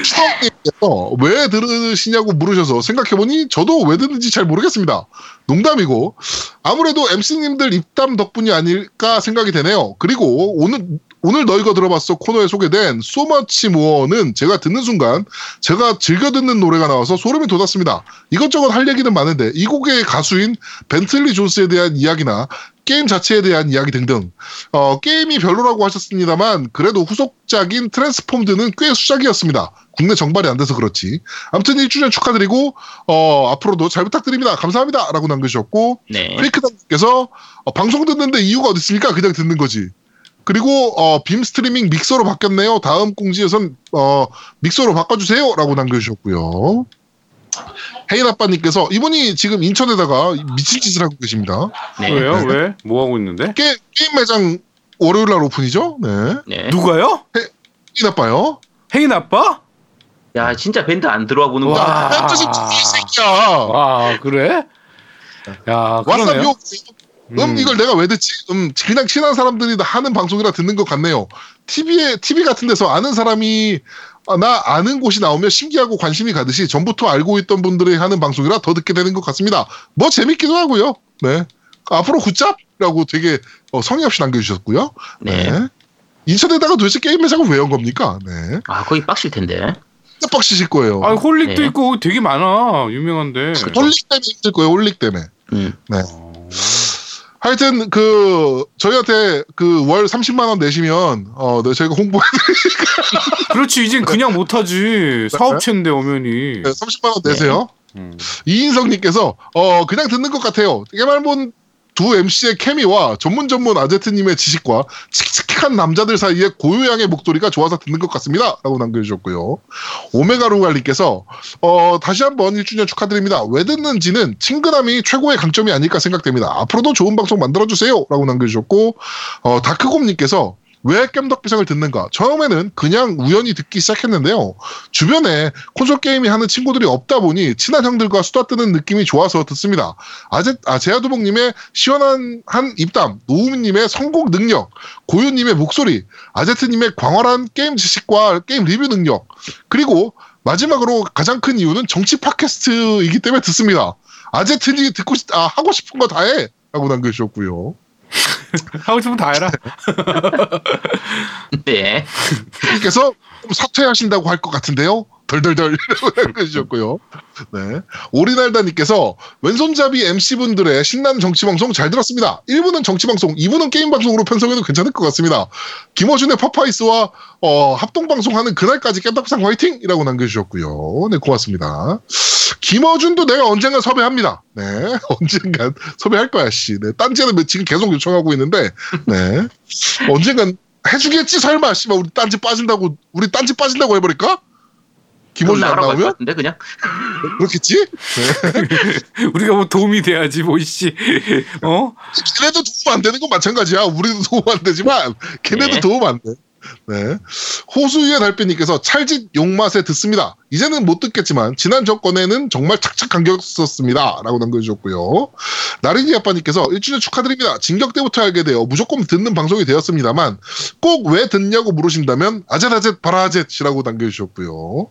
추억님께서 왜 들으시냐고 물으셔서 생각해보니 저도 왜 듣는지 잘 모르겠습니다. 농담이고 아무래도 MC님들 입담 덕분이 아닐까 생각이 되네요. 그리고 오늘 오늘 너희가 들어봤어 코너에 소개된 So Much More는 제가 듣는 순간 제가 즐겨 듣는 노래가 나와서 소름이 돋았습니다. 이것저것 할 얘기는 많은데 이 곡의 가수인 벤틀리 존스에 대한 이야기나 게임 자체에 대한 이야기 등등 어, 게임이 별로라고 하셨습니다만 그래도 후속작인 트랜스폼드는 꽤 수작이었습니다. 국내 정발이 안 돼서 그렇지. 아무튼 1주년 축하드리고 어, 앞으로도 잘 부탁드립니다. 감사합니다. 라고 남겨주셨고 네. 페이크당께서 어, 방송 듣는데 이유가 어디 있습니까? 그냥 듣는 거지. 그리고 어, 빔 스트리밍 믹서로 바뀌었네요. 다음 공지에선 어, 믹서로 바꿔주세요라고 남겨주셨고요. 혜인 아빠님께서 이분이 지금 인천에다가 미친 짓을 하고 계십니다. 네. 왜요? 네. 왜? 뭐 하고 있는데? 게, 게임 매장 월요일 날 오픈이죠? 네. 네. 누가요? 혜인 아빠요. 혜인 아빠? 야, 진짜 밴드 안 들어와 보는 거. 와. 야, 뜻이 이 새끼야. 와 그래? 야 그러네요. 요 음, 이걸 내가 왜 듣지? 음, 그냥 친한 사람들이 다 하는 방송이라 듣는 것 같네요. TV에, TV 같은 데서 아는 사람이, 아, 나 아는 곳이 나오면 신기하고 관심이 가듯이 전부터 알고 있던 분들이 하는 방송이라 더 듣게 되는 것 같습니다. 뭐 재밌기도 하고요. 네. 앞으로 good job 라고 되게 어, 성의 없이 남겨주셨고요. 네. 네. 인천에다가 도대체 게임 매장을 왜 연 겁니까? 네. 아, 거기 빡실 텐데. 빡치실 거예요. 아 홀릭도 네. 있고 되게 많아 유명한데. 홀릭 때문에 힘들 거예요. 홀릭 때문에. 음. 네. 하여튼 그 저희한테 그 월 30만 원 내시면 어 네, 저희가 홍보해 그렇지 이젠 그냥 못 하지 사업체인데 엄연히. 30만 원 내세요. 음. 이인성 님께서 어 그냥 듣는 것 같아요. 깨말본 두 MC의 케미와 전문 전문 아제트님의 지식과 칙칙한 남자들 사이의 고요양의 목소리가 좋아서 듣는 것 같습니다. 라고 남겨주셨고요. 오메가루갈님께서 어, 다시 한번 1주년 축하드립니다. 왜 듣는지는 친근함이 최고의 강점이 아닐까 생각됩니다. 앞으로도 좋은 방송 만들어주세요. 라고 남겨주셨고 어, 다크곰님께서 왜 깸덕비상을 듣는가? 처음에는 그냥 우연히 듣기 시작했는데요. 주변에 콘솔 게임이 하는 친구들이 없다 보니 친한 형들과 수다 뜨는 느낌이 좋아서 듣습니다. 아제, 아, 제아두봉님의 시원한 한 입담, 노우미님의 선곡 능력, 고유님의 목소리, 아제트님의 광활한 게임 지식과 게임 리뷰 능력, 그리고 마지막으로 가장 큰 이유는 정치 팟캐스트이기 때문에 듣습니다. 아제트님이 듣고 싶, 아, 하고 싶은 거 다 해! 라고 남겨주셨고요. 하고 싶으면 다 해라. 네. 님께서 좀 사퇴하신다고 할 것 같은데요. 덜덜덜 남겨주셨고요. 네. 오리날다님께서 왼손잡이 MC분들의 신나는 정치방송 잘 들었습니다. 1부는 정치방송, 2부는 게임방송으로 편성해도 괜찮을 것 같습니다. 김어준의 파파이스와 어, 합동방송하는 그날까지 깸덕상 화이팅! 이라고 남겨주셨고요. 네, 고맙습니다. 김어준도 내가 언젠간 섭외합니다. 네, 언젠간 섭외할 거야, 씨. 네, 딴지에는 지금 계속 요청하고 있는데, 네. 언젠간 해주겠지, 설마, 씨발, 우리 딴지 빠진다고, 우리 딴지 빠진다고 해버릴까? 김어준 안 나오면? 같은데, 그냥. 그렇겠지? 우리가 뭐 도움이 돼야지 뭐 이씨. 어? 걔네도 도움 안 되는 건 마찬가지야. 우리도 도움 안 되지만, 걔네도 네. 도움 안 돼. 네. 호수의 달빛님께서 찰짓 용맛에 듣습니다. 이제는 못 듣겠지만, 지난 정권에는 정말 착착 감겼었습니다. 라고 남겨주셨고요. 나린이 아빠님께서 1주년 축하드립니다. 진격 때부터 알게 되어 무조건 듣는 방송이 되었습니다만, 꼭 왜 듣냐고 물으신다면, 아젯아젯 바라아젯이라고 남겨주셨고요.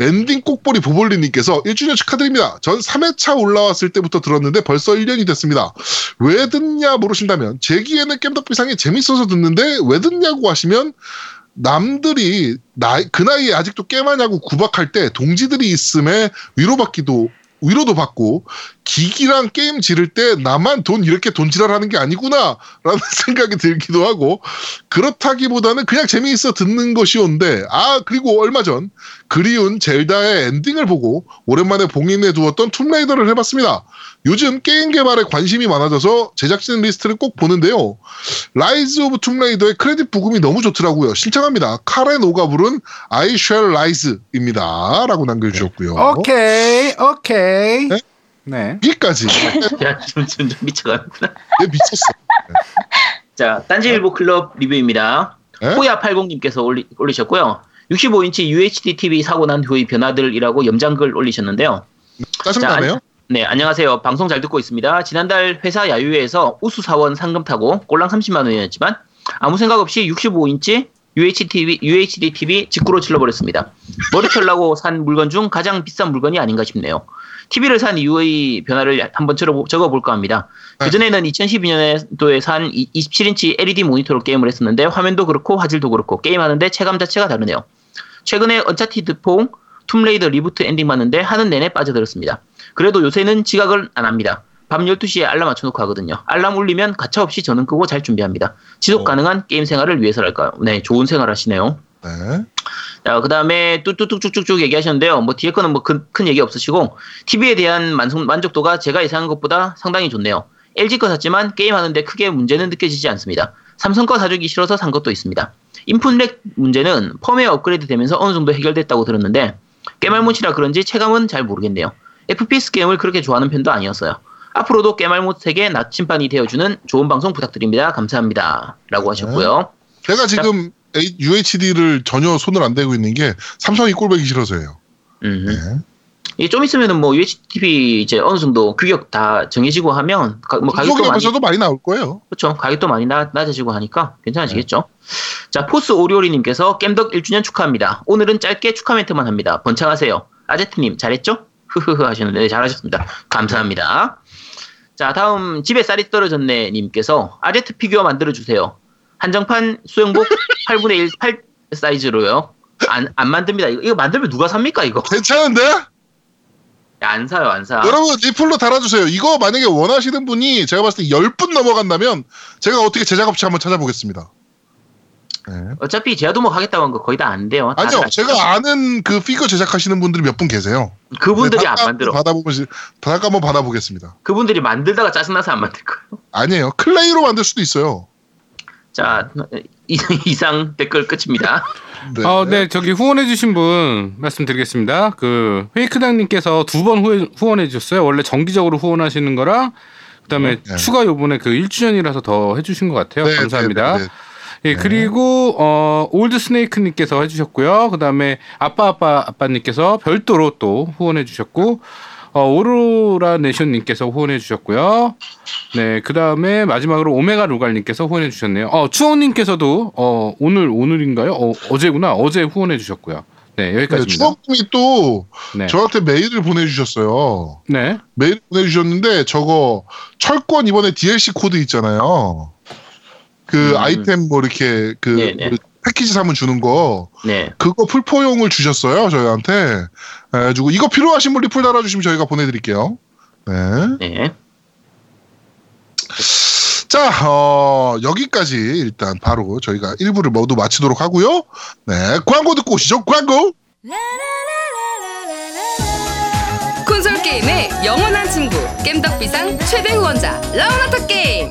엔딩 꼭보리 보볼리님께서 1주년 축하드립니다. 전 3회차 올라왔을 때부터 들었는데 벌써 1년이 됐습니다. 왜 듣냐 물으신다면 제 귀에는 깸덕비상이 재밌어서 듣는데 왜 듣냐고 하시면 남들이 나이, 그 나이에 아직도 게임하냐고 구박할 때 동지들이 있음에 위로받기도 위로도 받고 기기랑 게임 지를 때 나만 돈 이렇게 돈 지랄하는 게 아니구나 라는 생각이 들기도 하고 그렇다기보다는 그냥 재미있어 듣는 것이온데 아 그리고 얼마 전 그리운 젤다의 엔딩을 보고 오랜만에 봉인해 두었던 툼레이더를 해봤습니다. 요즘 게임 개발에 관심이 많아져서 제작진 리스트를 꼭 보는데요. 라이즈 오브 툼레이더의 크레딧 브금이 너무 좋더라고요. 신청합니다. 카렌 오가 부른 I Shall Rise입니다. 라고 남겨주셨고요. 오케이 오케이. 네? 네. 여기까지. 야, 좀, 좀, 좀 미쳐가는구나. 얘 미쳤어. 자, 딴지일보 클럽 리뷰입니다. 네? 호야팔공님께서 올리, 올리셨고요. 65인치 UHD TV 사고 난 후의 변화들이라고 염장글 올리셨는데요. 짜증나네요. 네, 안녕하세요. 방송 잘 듣고 있습니다. 지난달 회사 야유회에서 우수 사원 상금 타고 꼴랑 30만 원이었지만 아무 생각 없이 65인치 UHD TV, UHD TV 직구로 질러버렸습니다. 머리털라고 산 물건 중 가장 비싼 물건이 아닌가 싶네요. TV를 산 이후의 변화를 한번 적어- 적어볼까 합니다. 네. 그전에는 2012년도에 산 27인치 LED 모니터로 게임을 했었는데 화면도 그렇고 화질도 그렇고 게임하는데 체감 자체가 다르네요. 최근에 언차티드 4, 툼레이더 reboot 엔딩 봤는데 하는 내내 빠져들었습니다. 그래도 요새는 지각을 안 합니다. 밤 12시에 알람 맞춰놓고 하거든요. 알람 울리면 가차없이 저는 끄고 잘 준비합니다. 지속 어. 가능한 게임 생활을 위해서랄까요? 네, 좋은 생활 하시네요. 네. 자, 그 다음에 뚜뚜뚝쭉쭉 얘기하셨는데요. 뭐 뒤에 거는 뭐큰 얘기 없으시고 TV에 대한 만족, 만족도가 제가 예상한 것보다 상당히 좋네요. LG 거 샀지만 게임하는데 크게 문제는 느껴지지 않습니다. 삼성 거 사주기 싫어서 산 것도 있습니다. 인풋렉 문제는 펌웨어 업그레이드 되면서 어느 정도 해결됐다고 들었는데 깨말못이라 그런지 체감은 잘 모르겠네요. FPS 게임을 그렇게 좋아하는 편도 아니었어요. 앞으로도 깨말못에게 나침반이 되어주는 좋은 방송 부탁드립니다. 감사합니다. 라고 하셨고요. 제가 지금 UHD를 전혀 손을 안 대고 있는 게 삼성이 꼴보기 싫어서예요. 음. 네. 이게 좀 있으면은 뭐 UHTV 이제 어느 정도 규격 다 정해지고 하면 가, 뭐 가격도 많이 많이 나올 거예요. 그렇죠 가격도 많이 나, 낮아지고 하니까 괜찮아지겠죠. 자 포스 오리오리님께서 겜덕 1주년 축하합니다. 오늘은 짧게 축하 멘트만 합니다. 번창하세요. 아제트님 잘했죠? 흐흐흐 하시는데 네, 잘하셨습니다. 감사합니다. 자 다음 집에 쌀이 떨어졌네 님께서 아제트 피규어 만들어 주세요. 한정판 수영복 8분의 1 8 사이즈로요. 안, 안 만듭니다. 이거, 이거 만들면 누가 삽니까 이거? 괜찮은데? 야, 안 사요 안 사. 여러분 리플로 달아주세요. 이거 만약에 원하시는 분이 제가 봤을 때 10분 넘어간다면 제가 어떻게 제작업체 한번 찾아보겠습니다. 네. 어차피 제아도목 하겠다고 한 거 거의 다 안 돼요. 아니요, 아시죠? 제가 아는 그 피규어 제작하시는 분들이 몇 분 계세요. 그분들이 네, 안 만들어. 받아보면 단가 한번 받아보겠습니다. 그분들이 만들다가 짜증나서 안 만들 거예요. 아니에요, 클레이로 만들 수도 있어요. 자 이- 이상 댓글 끝입니다. 네. 어, 네, 저기 후원해주신 분 말씀드리겠습니다. 그 페이크당님께서 두 번 후원해주셨어요. 원래 정기적으로 후원하시는 거랑 그다음에 네. 추가 요번에 그 1주년이라서 더 해주신 것 같아요. 네, 감사합니다. 네, 네, 네. 예, 그리고 어 올드 스네이크 님께서 해 주셨고요. 그다음에 아빠 아빠 아빠님께서 별도로 또 후원해 주셨고 어, 오로라 네션님께서 후원해 주셨고요. 네, 그 다음에 마지막으로 오메가 루갈님께서 후원해 주셨네요. 어 추억님께서도 어 오늘 오늘인가요? 어 어제구나 어제 후원해 주셨고요. 네 네, 여기까지입니다. 추억님이 또 네, 저한테 메일을 보내주셨어요. 네, 메일 보내주셨는데 저거 철권 이번에 DLC 코드 있잖아요. 그 음. 아이템 뭐 이렇게 그 네네. 뭐 패키지 사면 주는 거 네. 그거 플포용을 주셨어요 저희한테. 그래가지고 이거 필요하신 분 리플 달아주시면 저희가 보내드릴게요. 네. 네. 자, 어, 여기까지 일단 바로 저희가 1부를 모두 마치도록 하고요. 네, 광고 듣고 오시죠. 광고. 콘솔 게임의 영원한 친구 겜덕비상 최대 후원자 라우나투 게임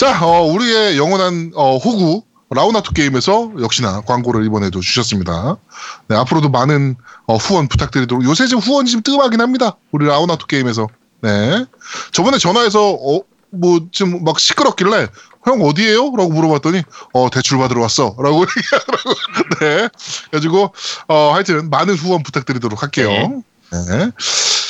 자, 어, 우리의 영원한 어, 호구 라우나투 게임에서 역시나 광고를 이번에도 주셨습니다. 네, 앞으로도 많은 어, 후원 부탁드리도록 요새 지금 후원 지금 뜸하긴 합니다. 우리 라우나투 게임에서. 네. 저번에 전화해서 어, 뭐 지금 막 시끄럽길래 형 어디에요? 라고 물어봤더니 어 대출 받으러 왔어 라고 얘기하더라고 네 그래가지고 어 하여튼 많은 후원 부탁드리도록 할게요 네. 네.